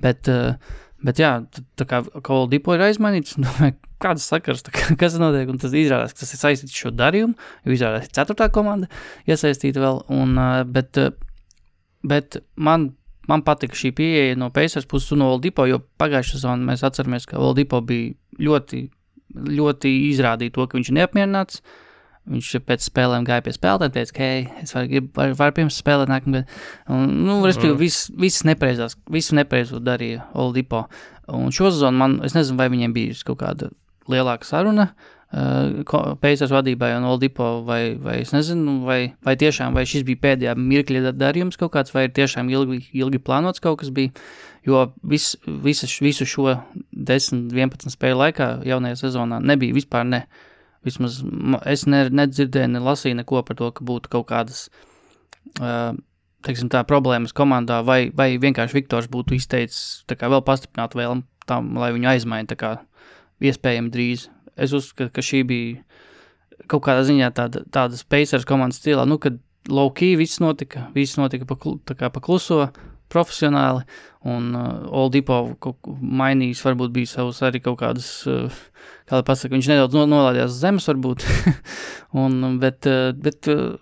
Speaker 3: bet, uh, bet jā, tā kā Call Dipo ir aizmainīts, nu, kādas sakars, kā, kas notiek, un tas izrādās, ka tas ir saistīts šo darījumu, jo izrādās ir ceturtā komanda iesaistīta vēl, un, uh, bet, uh, bet man man patika šī pieeja no Pacers puses un no Oldipo, jo pagājušā sezonā mēs atceramies, ka Oldipo bija ļoti, ļoti izrādīja to, ka viņš ir neapmierināts. Viņš pēc spēlēm gāja pie spēlētājiem, teica, ka, hei, es varu, varu, varu pirms spēlēt. Un, nu, respektīvi,
Speaker 2: Mm.
Speaker 3: viss, viss nepreizās, visu nepreizo darīja Oldipo. Un šo sezonu man, es nezinu, vai viņiem bijusi kaut kāda lielāka saruna uh, Pacers vadībai un Oldipo, vai, vai es nezinu, vai, vai tiešām, vai šis bija pēdējā mirkļa da- darījums kaut kāds, vai ir tiešām ilgi, ilgi plānots kaut kas bija, jo vis, visu, visu šo 10, 11 spēļu laikā jaunajā sezonā nebija vispār ne. Vismaz ma- es ne, nedzirdēju, ne lasīju neko par to, ka būtu kaut kādas uh, teiksim, tā, problēmas komandā, vai, vai vienkārši Viktors būtu izteicis tā kā vēl pastiprināt vēlmu tam, lai viņu aizmaina tā kā iespējami drīz. Es uzskatu, ka šī bija kaut kādā ziņā tāda, tāda Pacers komandas stilā, nu, kad low-key viss notika, viss notika pa, kā pa kluso, profesionāli, un uh, Oldipo mainījis, varbūt bija savus arī kaut kādas, uh, kā lai pasaka, viņš nedaudz no, nolādījās zemes, varbūt, un, bet, uh, bet, uh,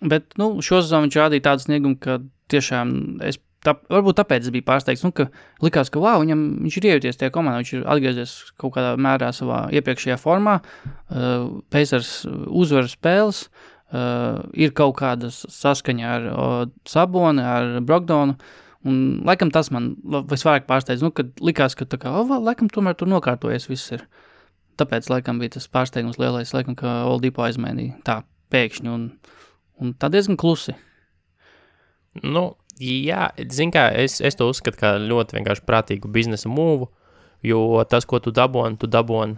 Speaker 3: bet, nu, šo sezonu viņš rādīja tādu sniegumu, ka tiešām es, tā, varbūt tāpēc es biju pārsteigts, nu, ka likās, ka, wow, viņam, viņš ir iejuties tajā komandā, viņš ir atgriezies kaut kādā mērā savā iepriekšējā formā, uh, Pacers uzvar spēles, uh, ir kaut kāda saskaņa ar uh, Saboni, ar Brogdonu, un laikam tas man visvairāk pārsteidz, nu, kad likās, ka tā kā, oh, laikam tomēr tur nokārtojies viss ir. Tāpēc, laikam, bija tas pārsteigums lielais, laikam, ka Oldipo aizmainīja tā pēkšņi, un, un tā diezgan klusi.
Speaker 2: Nu, jā, zin kā, es, es to uzskatu kā ļoti vienkārši prātīgu biznesa mūvu, jo tas, ko tu dabūni, tu dabūni.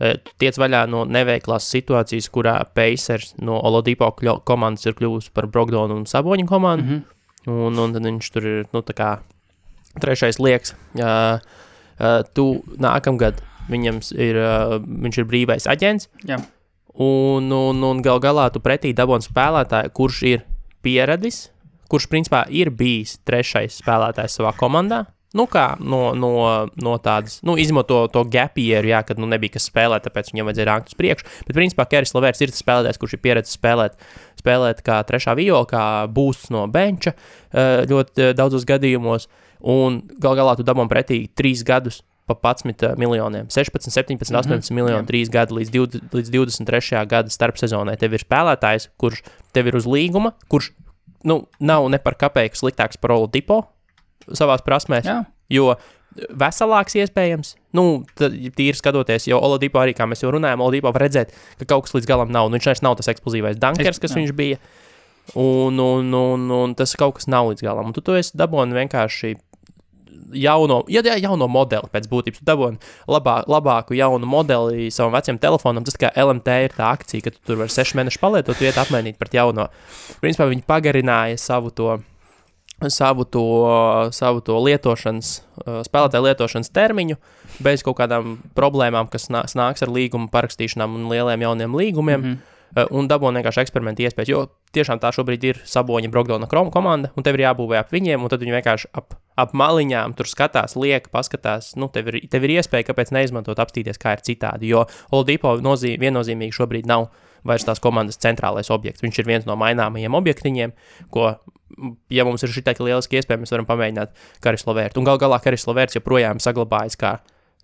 Speaker 2: eh, Tu tiec vaļā no neveiklās situācijas, kurā Pacers no Oladipo komandas ir kļuvusi par Brogdonu un Saboņu komandu.
Speaker 3: Mhm.
Speaker 2: Un, un tad viņš tur ir, nu, trešais liekas. Uh, uh, tu nākamgad viņam ir, uh, viņš ir brīvais aģents.
Speaker 3: Jā.
Speaker 2: Un, un, un gal galā tu pretī dabūni spēlētāju, kurš ir pieradis, kurš principā ir bijis trešais spēlētājs savā komandā. Nu, kā no, no, no tādas, nu, izņemot to, to gapieru, jā, kad nu, nebija kas spēlēt, tāpēc viņam vajadzēja rākt uz priekšu. Bet, principā, Keris Lavers ir tas spēlētājs, kurš ir pieredzējis spēlēt, spēlēt kā trešā viola, kā būsts no benča eh, ļoti eh, daudzos gadījumos. Un gal galā tu dabūji pretī trīs gadus pa 11 miljoniem, 16, 17, 18
Speaker 3: Mhm,
Speaker 2: miljoni,
Speaker 3: jā.
Speaker 2: trīs gadi līdz, 20, līdz 23. gada starpsezonai. Tev ir spēlētājs, kurš tev ir uz līguma, kurš nu, nav ne par kapeiku sliktāks par Olu Tipo savās prasmēs.
Speaker 3: Jā.
Speaker 2: Jo veselāks iespējams, nu, tīri skatoties, jo Oladipo arī, kā mēs jau runājām, Oladipo var redzēt, ka kaut kas līdz galam nav. Nu, viņš vairs nav tas eksplozīvais dunkers,
Speaker 3: Es-
Speaker 2: kas
Speaker 3: jā.
Speaker 2: viņš bija. Un, un, un, un tas kaut kas nav līdz galam. Un tu to esi dabūjis vienkārši jauno, ja, ja, jauno modeli pēc būtības. Tu dabūji labā, labāku jaunu modeli savam vecam telefonam. Tas kā LMT ir tā akcija, ka tu tur vari sešu mēnešu palietot, vietu apmainīt pret jauno. Principā viņi pagarināja savu to. Savu to, savu to lietošanas, uh, spēlētāju lietošanas termiņu, bez kaut kādām problēmām, kas nā- nāks ar līguma parakstīšanām un lieliem jauniem līgumiem. Mm. -hmm. Un dabūna vienkārši eksperimentu iespējas. Jo tiešām tā šobrīd ir Saboņa Brokdona komanda, un tev ir jābūvē ap viņiem, un tad viņi vienkārši ap, ap maliņām tur skatās, liek, paskatās. Nu, tev, ir, tev ir iespēja, kāpēc neizmantot, apstīties, kā ir citādi. Jo Oladipo nozī, viennozīmīgi šobrīd nav vairs tās komandas centrālais objekts. Viņš ir viens no maināmajiem objektiņiem, ko, ja mums ir šī tāda lieliska iespēja, mēs varam pamēģināt Karis Lavērts. Un gal galā Karis Lavērts joprojām saglabājas kā,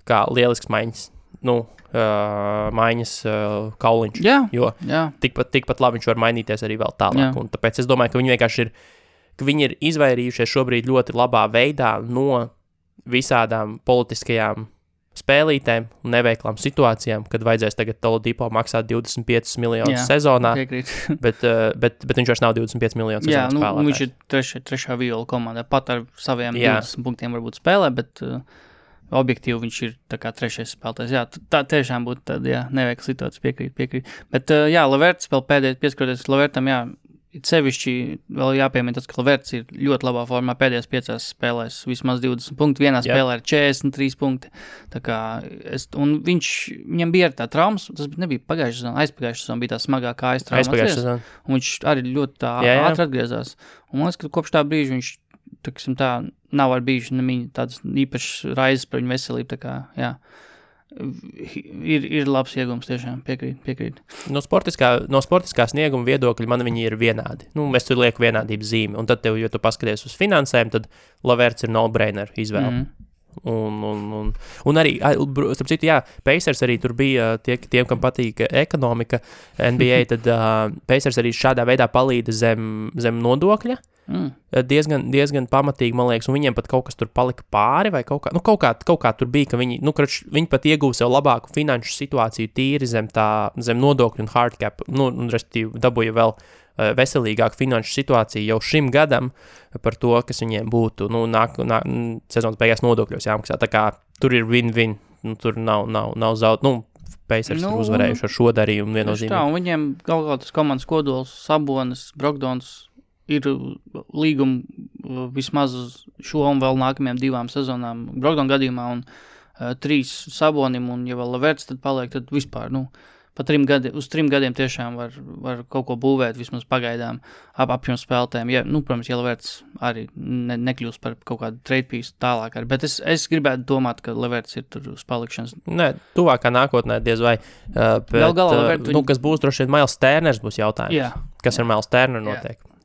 Speaker 2: kā lielisks maiņas, nu, uh, maiņas uh, kauliņš.
Speaker 3: Jā,
Speaker 2: Jo
Speaker 3: jā.
Speaker 2: tikpat, tikpat labi viņš var mainīties arī vēl tālāk. Tāpēc es domāju, ka viņi vienkārši ir, ka viņi ir izvairījušies šobrīd ļoti labā veidā no visādām politiskajām spēlītēm un neveiklām situācijām, kad vajadzēs tagad Tolodipo maksāt 25 miljonus
Speaker 3: Jā,
Speaker 2: sezonā, bet, bet, bet viņš vairs nav 25 miljonus
Speaker 3: Jā,
Speaker 2: sezonā.
Speaker 3: nu,
Speaker 2: spēlētājs.
Speaker 3: viņš ir trešā, trešā viola komandā. Pat ar saviem
Speaker 2: Jā.
Speaker 3: 20 punktiem varbūt spēlē, bet, uh, objektīvi viņš ir trešais spēlētājs. Jā, tā tiešām būtu tāda, neveikla situācija, piekrīt, piekrīt. Bet, jā, Laverts vēl pēdējais pieskaroties Lavertam, jā, it sevišķi vēl jāpiemina tas, ka Laverts ir ļoti labā formā pēdējās piecās spēlēs, vismaz 20 punkti, vienā
Speaker 2: Jā.
Speaker 3: spēlē ir 43 punkti. Es, un viņš, viņam bija tā traumas, tas nebija pagājušā sezonā, aizpagājušā sezonā bija tā smagākā aiztrauma. Viņš arī ļoti ātri atgriezās. Un man liekas, ka kopš tā brīža viņš tiksim, tā, nav arī bijis tādas īpašas raizes par viņu veselību. Kā, jā. ir, ir labs iegums, tiešām piekrīt. piekrīt.
Speaker 2: No, sportiskā, no sportiskā snieguma viedokļa man viņi ir vienādi. Nu, es tur lieku vienādības zīmi. Un tad, tev, ja tu paskaties uz finansēm, tad Laverts ir no-brainer izvēle. Mm. Un, un, un, un arī, starp citu, jā, Pacers arī tur bija tie, tiem, kam patīk ekonomika, NBA. Tad uh, Pacers arī šādā veidā palīdz zem, zem nodokļa.
Speaker 3: Mm.
Speaker 2: diezgan, diezgan pamatīgi, man liekas, un viņiem pat kaut kas tur palika pāri, vai kaut kā, nu, kaut kā, kaut kā tur bija, ka viņi, nu, krač, viņi pat ieguva sev labāku finanšu situāciju tīri zem tā, zem nodokļu un hardcap, nu, un, respektīvi, dabūja vēl uh, veselīgāku finanšu situāciju jau šim gadam par to, kas viņiem būtu, nu, nāk, nāk sezonas beigās nodokļos jāmaksā, tā kā tur ir win-win, nu, tur nav, nav, nav zaud, nu, Pacers nu, ir uzvarējuši ar šo darījumu viennozīmīgi.
Speaker 3: viņiem kā tas komandas kodols, Sabonis, Brokdons ir līguma uh, vismaz šo un vēl nākamajām divām sezonām. Brokdona gadījumā un uh, trīs Sabonim, un ja vēl Laverts tad paliek, tad vispār, nu, pa trim gadiem, uz trim gadiem tiešām var, var kaut ko būvēt, vismaz pagaidām ap apjomu spēlētēm. Ja, nu, protams, ja Laverts arī ne, nekļūs par kaut kādu trade piece tālāk, arī, bet es, es gribētu domāt, ka Laverts ir tur uz palikšanas.
Speaker 2: Nē, tuvākā nākotnē diez vai. Uh, bet,
Speaker 3: Gal galā
Speaker 2: uh,
Speaker 3: var-
Speaker 2: nu, kas būs droši vien Mails Tērners, būs jautājums.
Speaker 3: Jā,
Speaker 2: Kas ar Mails Tērneru
Speaker 3: Jā.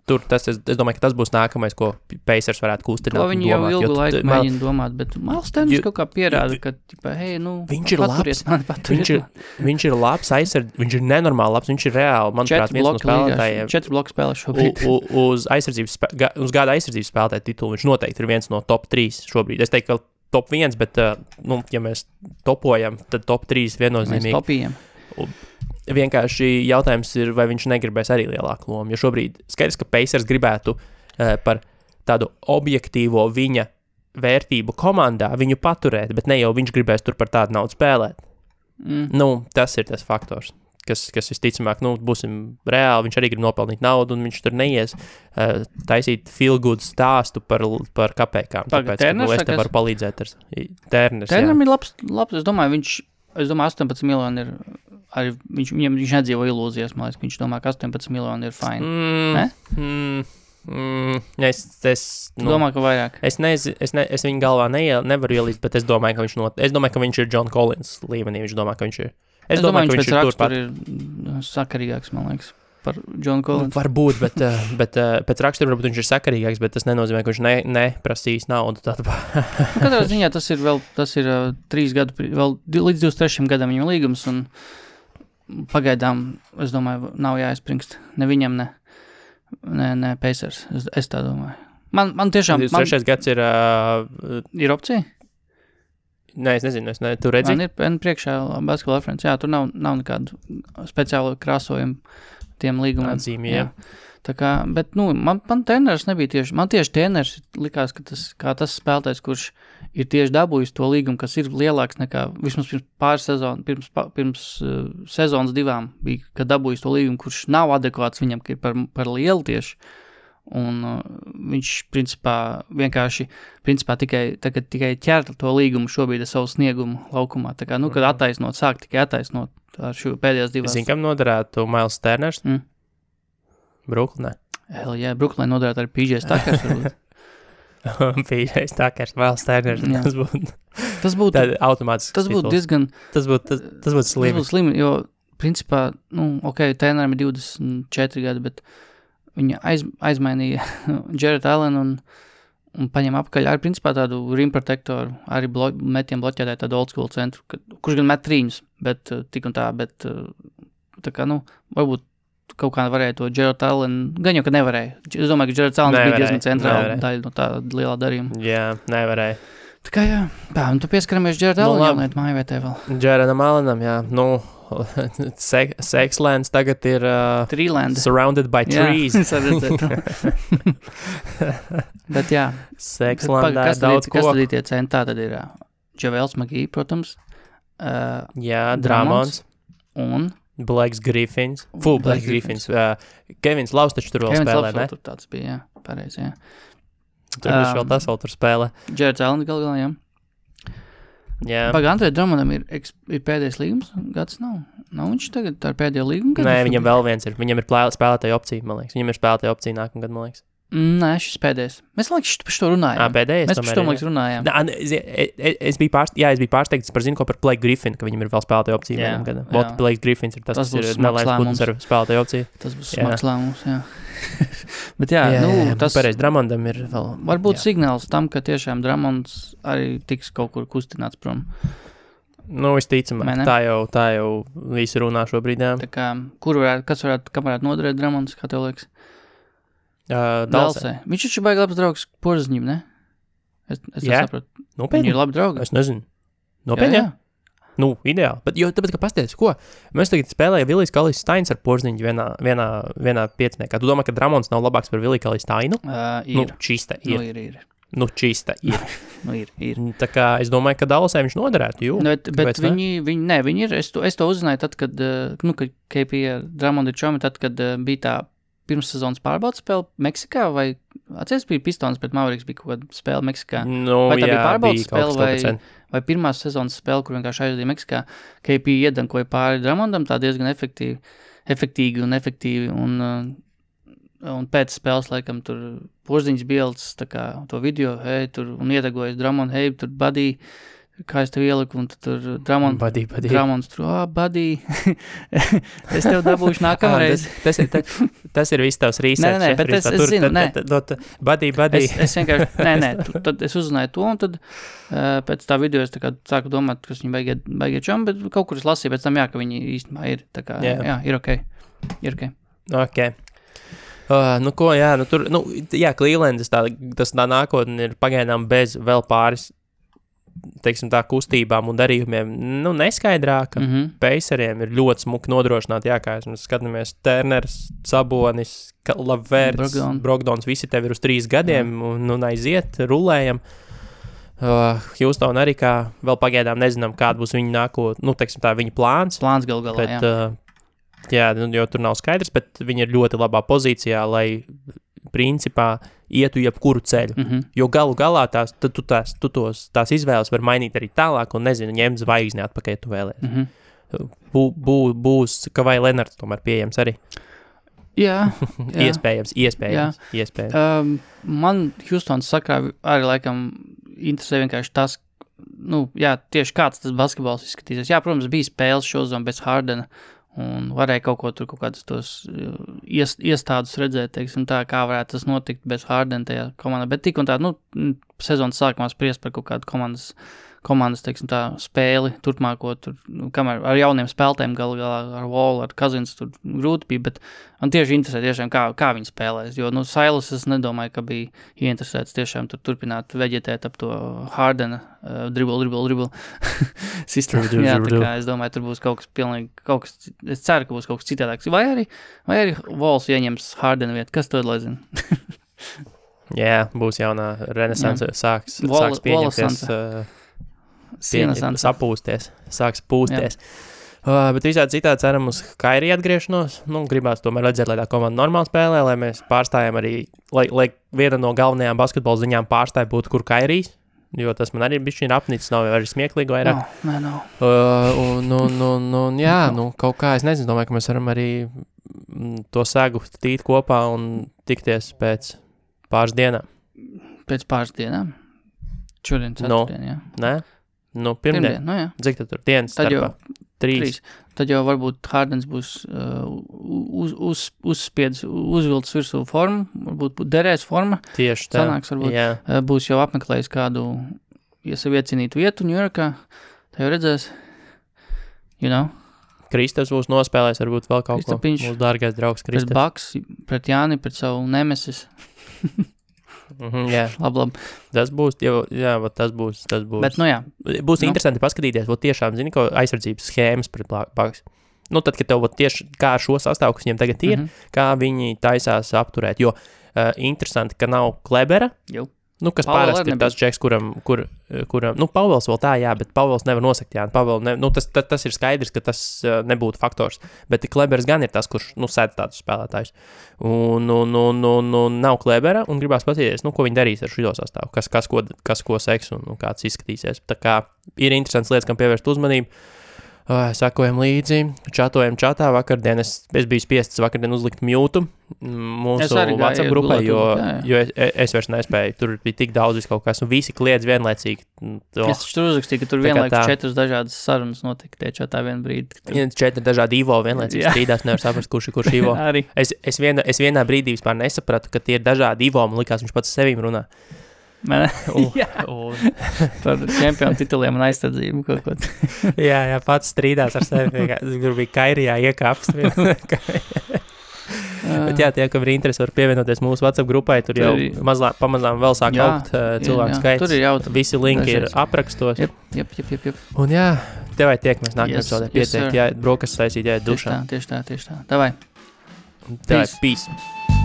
Speaker 2: Tur tas, es, es domāju, ka tas būs nākamais, ko Pacers varētu kustināt.
Speaker 3: To viņi jau
Speaker 2: domāt, jo
Speaker 3: ilgu laiku
Speaker 2: Mail-
Speaker 3: mēģina domāt, bet
Speaker 2: Jo-
Speaker 3: kaut kā pierāda, ka, ķipa, hei, nu,
Speaker 2: Viņš ir labs.
Speaker 3: Paturiet
Speaker 2: Viņš ir, viņš ir labs aizsardzības, viņš ir nenormāli labs. Viņš ir reāli, manuprāt, viens no spēlētājiem.
Speaker 3: četri bloku spēlē
Speaker 2: U,
Speaker 3: šobrīd.
Speaker 2: u, uz, aizsardzības, uz gada aizsardzības spēlētāja titulu viņš noteikti ir viens no top 3 šobrīd. Es teiktu, ka top 1, bet, uh, nu, ja mēs topojam, tad top 3
Speaker 3: Mēs
Speaker 2: viennozīmīgi. Vienkārši jautājums ir, vai viņš negribēs arī lielāku lomu. Jo šobrīd skaidrs, ka Pacers gribētu uh, par tādu objektīvo viņa vērtību komandā viņu paturēt, bet ne jau viņš gribēs tur par tādu naudu spēlēt.
Speaker 3: Mm.
Speaker 2: Nu, tas ir tas faktors, kas, kas visticamāk, nu, būsim reāli. Viņš arī grib nopelnīt naudu, un viņš tur neies uh, taisīt good stāstu par, par kapekām. Tāpēc, ka, nu, es te varu palīdzēt ar Tērners.
Speaker 3: Tērnam ir labs, labs, es domāju, viņš, es domāju, 18 miljoni ir, arī viņš, viņam, viņš nedzīvo ilūzijas, man liekas, ka viņš domā, ka 18 miljoni ir fine.
Speaker 2: Mm,
Speaker 3: Ne?
Speaker 2: mm, mm, es, es, nu,
Speaker 3: domā, ka vairāk?
Speaker 2: Es, nez, es, ne, es viņu galvā neiel, nevaru ielīst, bet es domāju, ka viņš, not, es domāju, ka viņš ir John Collins līmenī. Viņš domā, ka viņš ir. Es, es domāju, ka viņš ir turpat.
Speaker 3: ir mm, sakarīgāks, man liekas, par Johnu
Speaker 2: Nu,
Speaker 3: Collins.
Speaker 2: varbūt, bet, eh, bet eh, pēc rakstura varbūt viņš ir sakarīgāks, bet tas nenozīmē, ka viņš ne, neprasīs naudu. Tad,
Speaker 3: Katrā ziņā tas ir vēl, tas ir uh, trīs gadu, vēl līdz 23. gadam viņam līgums, un pagaidām, es domāju, nav jāizpringst. Ne viņam, ne, ne, ne Pacers. Es, es tā domāju. Man, man tiešām man
Speaker 2: 23. gads ir. Uh,
Speaker 3: ir opcija.
Speaker 2: nē, es nezinu, es ne, tu redzi.
Speaker 3: Man ir pen priekšā basketbola referents. Jā, tur nav, nav nekādu speciālu krāsojumu tiem līgumiem.
Speaker 2: Atzīmē, jā.
Speaker 3: Tā kā, bet, nu, man, man treneris nebija tieši, man tieši treneris likās, ka tas, tas spēlētājs, kurš ir tieši dabūjis to līgumu, kas ir lielāks nekā vismaz pirms pāris sezonu, pirms, pirms uh, sezonas divām, bija, kad dabūjis to līgumu, kurš nav adekvāts viņam, ka ir par, par lielu tieši. Un uh, viņš, principā, vienkārši, principā, tikai, tagad, tikai ķer to līgumu šobrīd ar savu sniegumu laukumā. Tā kā, nu, kad attaisnot, sāk tikai attaisnot ar šo pēdējās divas.
Speaker 2: Zinu, kam noderētu Mails Terners.
Speaker 3: Mm.
Speaker 2: Brooklynē.
Speaker 3: Hell, jā, Brooklyn nodarīt ar.
Speaker 2: Pīžais tā kā Mails Terners.
Speaker 3: Jā.
Speaker 2: Tas būtu
Speaker 3: Tas būtu
Speaker 2: automātiski.
Speaker 3: Tas būtu diezgan
Speaker 2: Tas būtu, tas, tas būtu
Speaker 3: Tas
Speaker 2: slimi.
Speaker 3: būtu slimi, jo, principā, nu, ok, trenerim ir 24 gadi, bet viņa aiz, aizmainīja Jared Allen un, un paņem apakaļ arī, principā, tādu rim protektoru, arī blo metiem bloķētāju tādu old school centru, ka, kurš gan met trīņus, bet uh, tik un tā, bet uh, tā kā, nu, varbūt kaut kā varēja to Jared Allen, gan jau, ka nevarēja. Es domāju, ka Jared Allen bija diezgan centrāla
Speaker 2: nevarēja.
Speaker 3: daļa no tā lielā darījuma.
Speaker 2: Jā, nevarēja.
Speaker 3: Tā kā, jā, tā, un tu pieskaramies
Speaker 2: Nu,
Speaker 3: Allen,
Speaker 2: labi.
Speaker 3: jauniet mājvietē vēl.
Speaker 2: Džeranam Alanam, jā. Nu, Sek- Sexlands tagad ir uh,
Speaker 3: Trīlēnda.
Speaker 2: surrounded by trees.
Speaker 3: Jā. Bet jā,
Speaker 2: Sexlandā ir daudz
Speaker 3: ir- kas
Speaker 2: ko.
Speaker 3: tad ir tie centi? Tā tad ir ā, Džavels Magī, protams, uh,
Speaker 2: Jā,
Speaker 3: Dramons.
Speaker 2: Dramons,
Speaker 3: un
Speaker 2: Blake Griffins. Fu,
Speaker 3: Blake
Speaker 2: Blake Griffins. Uh, Kevins Laus taču tur vēl
Speaker 3: Kevins
Speaker 2: spēlē,
Speaker 3: Lapsol
Speaker 2: ne?
Speaker 3: tur tāds bija, jā, pareizi, jā.
Speaker 2: Tur viņš vēl
Speaker 3: Um,
Speaker 2: tas vēl tur spēlē.
Speaker 3: Džerds Alens gal galā, jā.
Speaker 2: Jā.
Speaker 3: Pagaid, Andrei Dramonam ir, ir pēdējais līgums, gads nav. Nav viņš tagad pēdējā līguma gada?
Speaker 2: Nē, viņam vēl viens ir. Viņam ir spēlētāja opcija, man liekas. Viņam ir spēlētāja opcija nākamgad, man liekas.
Speaker 3: Nē, šis pēdējais. Mēs, liekas, par šo runājām.
Speaker 2: Jā, pēdējais.
Speaker 3: Mēs par šo, liekas, runājām.
Speaker 2: Nā, zi- e- es biju, pārst, jā, es biju pārsteigts par zinu, ko par Blake Griffinu, ka viņam ir vēl spēlētāja opcija.
Speaker 3: Jā, jā.
Speaker 2: Vot Blake Griffins ir tas,
Speaker 3: Tas
Speaker 2: kas ir putns ar spēlētāja opciju.
Speaker 3: Tas būs
Speaker 2: Jā.
Speaker 3: smags lēmums, jā. Bet jā, jā, nu, tas
Speaker 2: pareizi. Dramondam ir vēl.
Speaker 3: varbūt
Speaker 2: jā.
Speaker 3: signāls tam, ka tiešām Dramons arī tiks kaut kur kustināts prom.
Speaker 2: Nu, visticamāk, tā jau, tā jau visi runā šobrīd. Jā,
Speaker 3: Tā kā, kur varētu, kas varētu, kam varētu noderēt Dramons, kā tev liekas?
Speaker 2: Uh.
Speaker 3: Delsē. Viņš taču baigi labs draugs Porziņam, ne? Es, es
Speaker 2: Jā.
Speaker 3: saprotu. Viņi
Speaker 2: Nopietni.
Speaker 3: ir labi draugi.
Speaker 2: Es nezinu. Nopietni. jā? Nu, ideāli. Bet, jo, tāpēc, ka pasties, ko mēs tagad spēlējam, Vilijas Kalīs Steins ar Porziņu vienā, vienā, vienā pieciniekā. Tu domā, ka Dramons nav labāks par Viliju Kalīs Steinu?
Speaker 3: Uh,
Speaker 2: Nu,
Speaker 3: ir.
Speaker 2: čista
Speaker 3: Nu,
Speaker 2: ir.
Speaker 3: ir, ir.
Speaker 2: Nu, čista ir.
Speaker 3: Nu, ir, ir.
Speaker 2: Tā kā es domāju, ka Dallasē viņš noderētu. Jū.
Speaker 3: Nu, bet, bet
Speaker 2: kāpēc ne?
Speaker 3: viņi, viņi, ne, viņi ir. Es to, es to uzzināju tad, kad, uh, nu, kad KP ar Dramondu Čomi, tad, kad uh, bija tā pirmssezonas pārbaudas spēle Meksikā, vai atceries, bija Pistons pret Mauriks, bija kaut kāda spēle Meksikā.
Speaker 2: Nu,
Speaker 3: Vai tā bija
Speaker 2: jā,
Speaker 3: pārbaudas
Speaker 2: bija kas
Speaker 3: spēle vai-. Vai pirmā sezonas spēle, kur vienkārši aizjūtīja Meksikā, KP iedankoja pāri Dramondam, tā diezgan efektīvi, efektīgi un efektīvi. Un, uh, un pēc spēles, laikam, tur porziņš tā kā to video, hei, tur un iedagojas Dramondu, hei, tur badī, kā es tev ieliku, un tad tur Dramondu.
Speaker 2: Badī, badī.
Speaker 3: Dramons tur, ah, badī. es tev dabūšu nākamreiz.
Speaker 2: tas, tas, ir, tas, ir viss tavs research.
Speaker 3: nē,
Speaker 2: ja,
Speaker 3: bet es- es zinu, nē.
Speaker 2: Badī, badī.
Speaker 3: Es, es vienkārši, nē, nē, tu- tad es uzzināju to, un tad uh, pēc tā video es tā kā sāku domāt, kas viņi baigiet, baigiet čom, bet kaut kur es lasīju pēc tam, jā, ka viņi īstenībā ir, tā kā,
Speaker 2: jā,
Speaker 3: jā ir ok, ir ok.
Speaker 2: Ok. Uh, nu, ko, jā, nu, tur, nu, jā, Clevelandas tā, tas tā nākotne ir pagaidām bez vēl pāris, teiksim, tā kustībām un darījumiem, nu, neskaidrāka.
Speaker 3: Mm
Speaker 2: Mm.
Speaker 3: -hmm.
Speaker 2: Peiseriem ir ļoti smuki nodrošināti, jā, kā mēs skatāmies, Turners, Sabonis, Lavērts,
Speaker 3: Brogdon.
Speaker 2: Brogdons, visi tev ir uz trīs gadiem, un, un aiziet, rulējam. Uh, Houston arī kā vēl pagaidām nezinām, kāda būs viņa nākotne, nu, teiksim, tā viņa plāns.
Speaker 3: Plāns gal galā,
Speaker 2: Bet,
Speaker 3: jā.
Speaker 2: uh, jā, nu, jo tur nav skaidrs, bet viņi ir ļoti labā pozīcijā, lai principā ietu jebkuru ceļu.
Speaker 3: Mm -hmm.
Speaker 2: Jo galu galā tās, tu tās, tu tos, tās izvēles var mainīt arī tālāk, un nezinu, ņemt zvaigzni atpakaļ, ja tu vēlēsies.
Speaker 3: Mm -hmm.
Speaker 2: Bū, bū, būs, ka vai Lenards tomēr pieejams arī.
Speaker 3: Jā, Jā.
Speaker 2: iespējams, iespējams. iespējams.
Speaker 3: um, man Houstons sakrā arī laikam interesē vienkārši tas, nu, jā, tieši kāds tas basketbols izskatīsies. Jā, protams, bija spēles šozom bez Hardena. Un varēja kaut ko tur, kaut kādus tos uh, ies, iestādus redzēt, teiksim, tā, kā varētu tas notikt bez Hardena tajā komandā. Bet tik un tā, nu, sezonas sākumā spriest par kaut kādu komandas, komandas teiksim, tā, spēli, turpmāko, tur, nu, kamēr ar jauniem spēlētājiem, galu galā ar Wall, ar Kazins, tur grūti bija. Bet man tieši interesē, tiešām, kā, kā viņi spēlēs. Jo, nu, Silas, es nedomāju, ka bija ieinteresēts tiešām tur turpināt veģetēt ap to Hardena uh, dribble, dribble, dribble sistēmu.
Speaker 2: Dribble,
Speaker 3: Jā,
Speaker 2: dribble,
Speaker 3: tā
Speaker 2: dribble.
Speaker 3: kā es domāju, tur būs kaut kas pilnīgi, kaut kas, es ceru, ka būs kaut kas citādāks. Vai arī, vai arī Vols ieņems Hardena vietu, kas to lai zina?
Speaker 2: Jā, būs jaunā renesanse, sāks,
Speaker 3: Vol-
Speaker 2: sāks pieņemties,
Speaker 3: Volasanse.
Speaker 2: uh,
Speaker 3: Sienas
Speaker 2: sapūsties, sāks pūsties. Uh, bet visādi citādi ceram uz Kairī atgriešanos. Nu, gribās tomēr redzēt, lai tā komanda normāli spēlē, lai mēs pārstājam arī, lai, lai viena no galvenajām basketbola ziņām pārstāja būtu kur Kairīs. Jo tas man arī bija apnicis, nav jau arī smieklīgi vairāk.
Speaker 3: No, nē, nav.
Speaker 2: Uh, un, un, un, un, jā, nu, kaut kā es nezinu, domāju, ka mēs varam arī mm, to sēgu tīt kopā un tikties pēc pāris dienām.
Speaker 3: Pēc pāris dienām. Šodien,
Speaker 2: No.
Speaker 3: ceturtdien, jā.
Speaker 2: Nē, nu, pirmdien.
Speaker 3: Pirmdien, nu jā.
Speaker 2: Cik tad tur dienas
Speaker 3: Tad jau
Speaker 2: starpā? Trīs.
Speaker 3: trīs. Tad jau varbūt Hardens būs uh, uz, uz, uzspiedis, uzvilcis virsū formu, varbūt derēs forma,
Speaker 2: Tieši tā.
Speaker 3: sanāks varbūt.
Speaker 2: Jā,
Speaker 3: Uh, būs jau apmeklējis kādu, ja sev iecinītu vietu Ņujorkā, tā jau redzēs, you know,
Speaker 2: Kristers būs nospēlējis, varbūt vēl kaut ko.
Speaker 3: Kristapiņš.
Speaker 2: Mūsu dārgais draugs
Speaker 3: pret
Speaker 2: Kristers.
Speaker 3: Baks, pret Jāni, pret savu nemesis,
Speaker 2: Mhm, jā,
Speaker 3: lab, lab.
Speaker 2: tas būs, jau, jā, vat tas būs, tas būs.
Speaker 3: Bet, nu jā,
Speaker 2: Būs
Speaker 3: nu.
Speaker 2: interesanti paskatīties, vot tiešām, zini, ko aizsardzības schēmas pret Baks. Nu, tad, kad tev vot tieši kā ar šo sastāvu, kas viņiem tagad ir, mm. -hmm. kā viņi taisās apturēt. Jo uh, interesanti, ka nav klebera,
Speaker 3: jau.
Speaker 2: nu, kas parasti ir tas džeks, kuram, kur kuram, nu, Pavels vēl tā, jā, bet Pavels nevar nosakt, jā, Pavel, ne, nu, tas, tas, tas ir skaidrs, ka tas uh, nebūtu faktors, bet Klebers gan ir tas, kurš, nu, sēd tādus spēlētājus, un, un, un, un, un nav Klebera, un gribās paskatīties, nu, ko viņi darīs ar šo sastāvu, kas, kas, ko, kas ko seks un, un kāds izskatīsies. Tā kā ir interesants lietas, kam pievērst uzmanību. Uh, sakojam līdzi, čatojam čatā. Vakardien es, es biju spiests vakardien uzlikt mute mūsu WhatsApp grupai, jo, jā. jo es, es vairs nespēju. Tur bija tik daudz kaut kas, un visi kliedz vienlaicīgi.
Speaker 3: Oh. Es tur uzrakstīju, ka tur vienlaikus tā... četras dažādas sarunas notika tie čatā vien brīdi.
Speaker 2: Tur... Četri dažādi Ivo vienlaicīgi strīdās, nevar saprast, kurš ir kurš Ivo. es, es, viena, es vienā brīdī vispār nesapratu, ka tie ir dažādi Ivo, man likās, viņš pats sevīm runā.
Speaker 3: Uh, uh. Par čempionu tituliem un aizsardzību kaut tādu.
Speaker 2: jā, jā, pats strīdās ar sevi. Tur bija kairijā iekāpst. Bet, jā, tie, kam ir interesi, var pievienoties mūsu WhatsApp grupai. Tur jau mazlā, pamazām vēl sāk jā, augt uh, cilvēku jā, jā. skaits.
Speaker 3: Tur ir jautri.
Speaker 2: Visi linki Dažreiz. ir aprakstos.
Speaker 3: Jep, jep, jep, jep, jep.
Speaker 2: Un jā, tev vai tiekamies nākamajā yes, episodē. Pieteikt, yes, jā, brokas saisīt, jā, dušā.
Speaker 3: Tieši tā, tieši tā, tieši tā. Davai.
Speaker 2: Davai, peace. peace.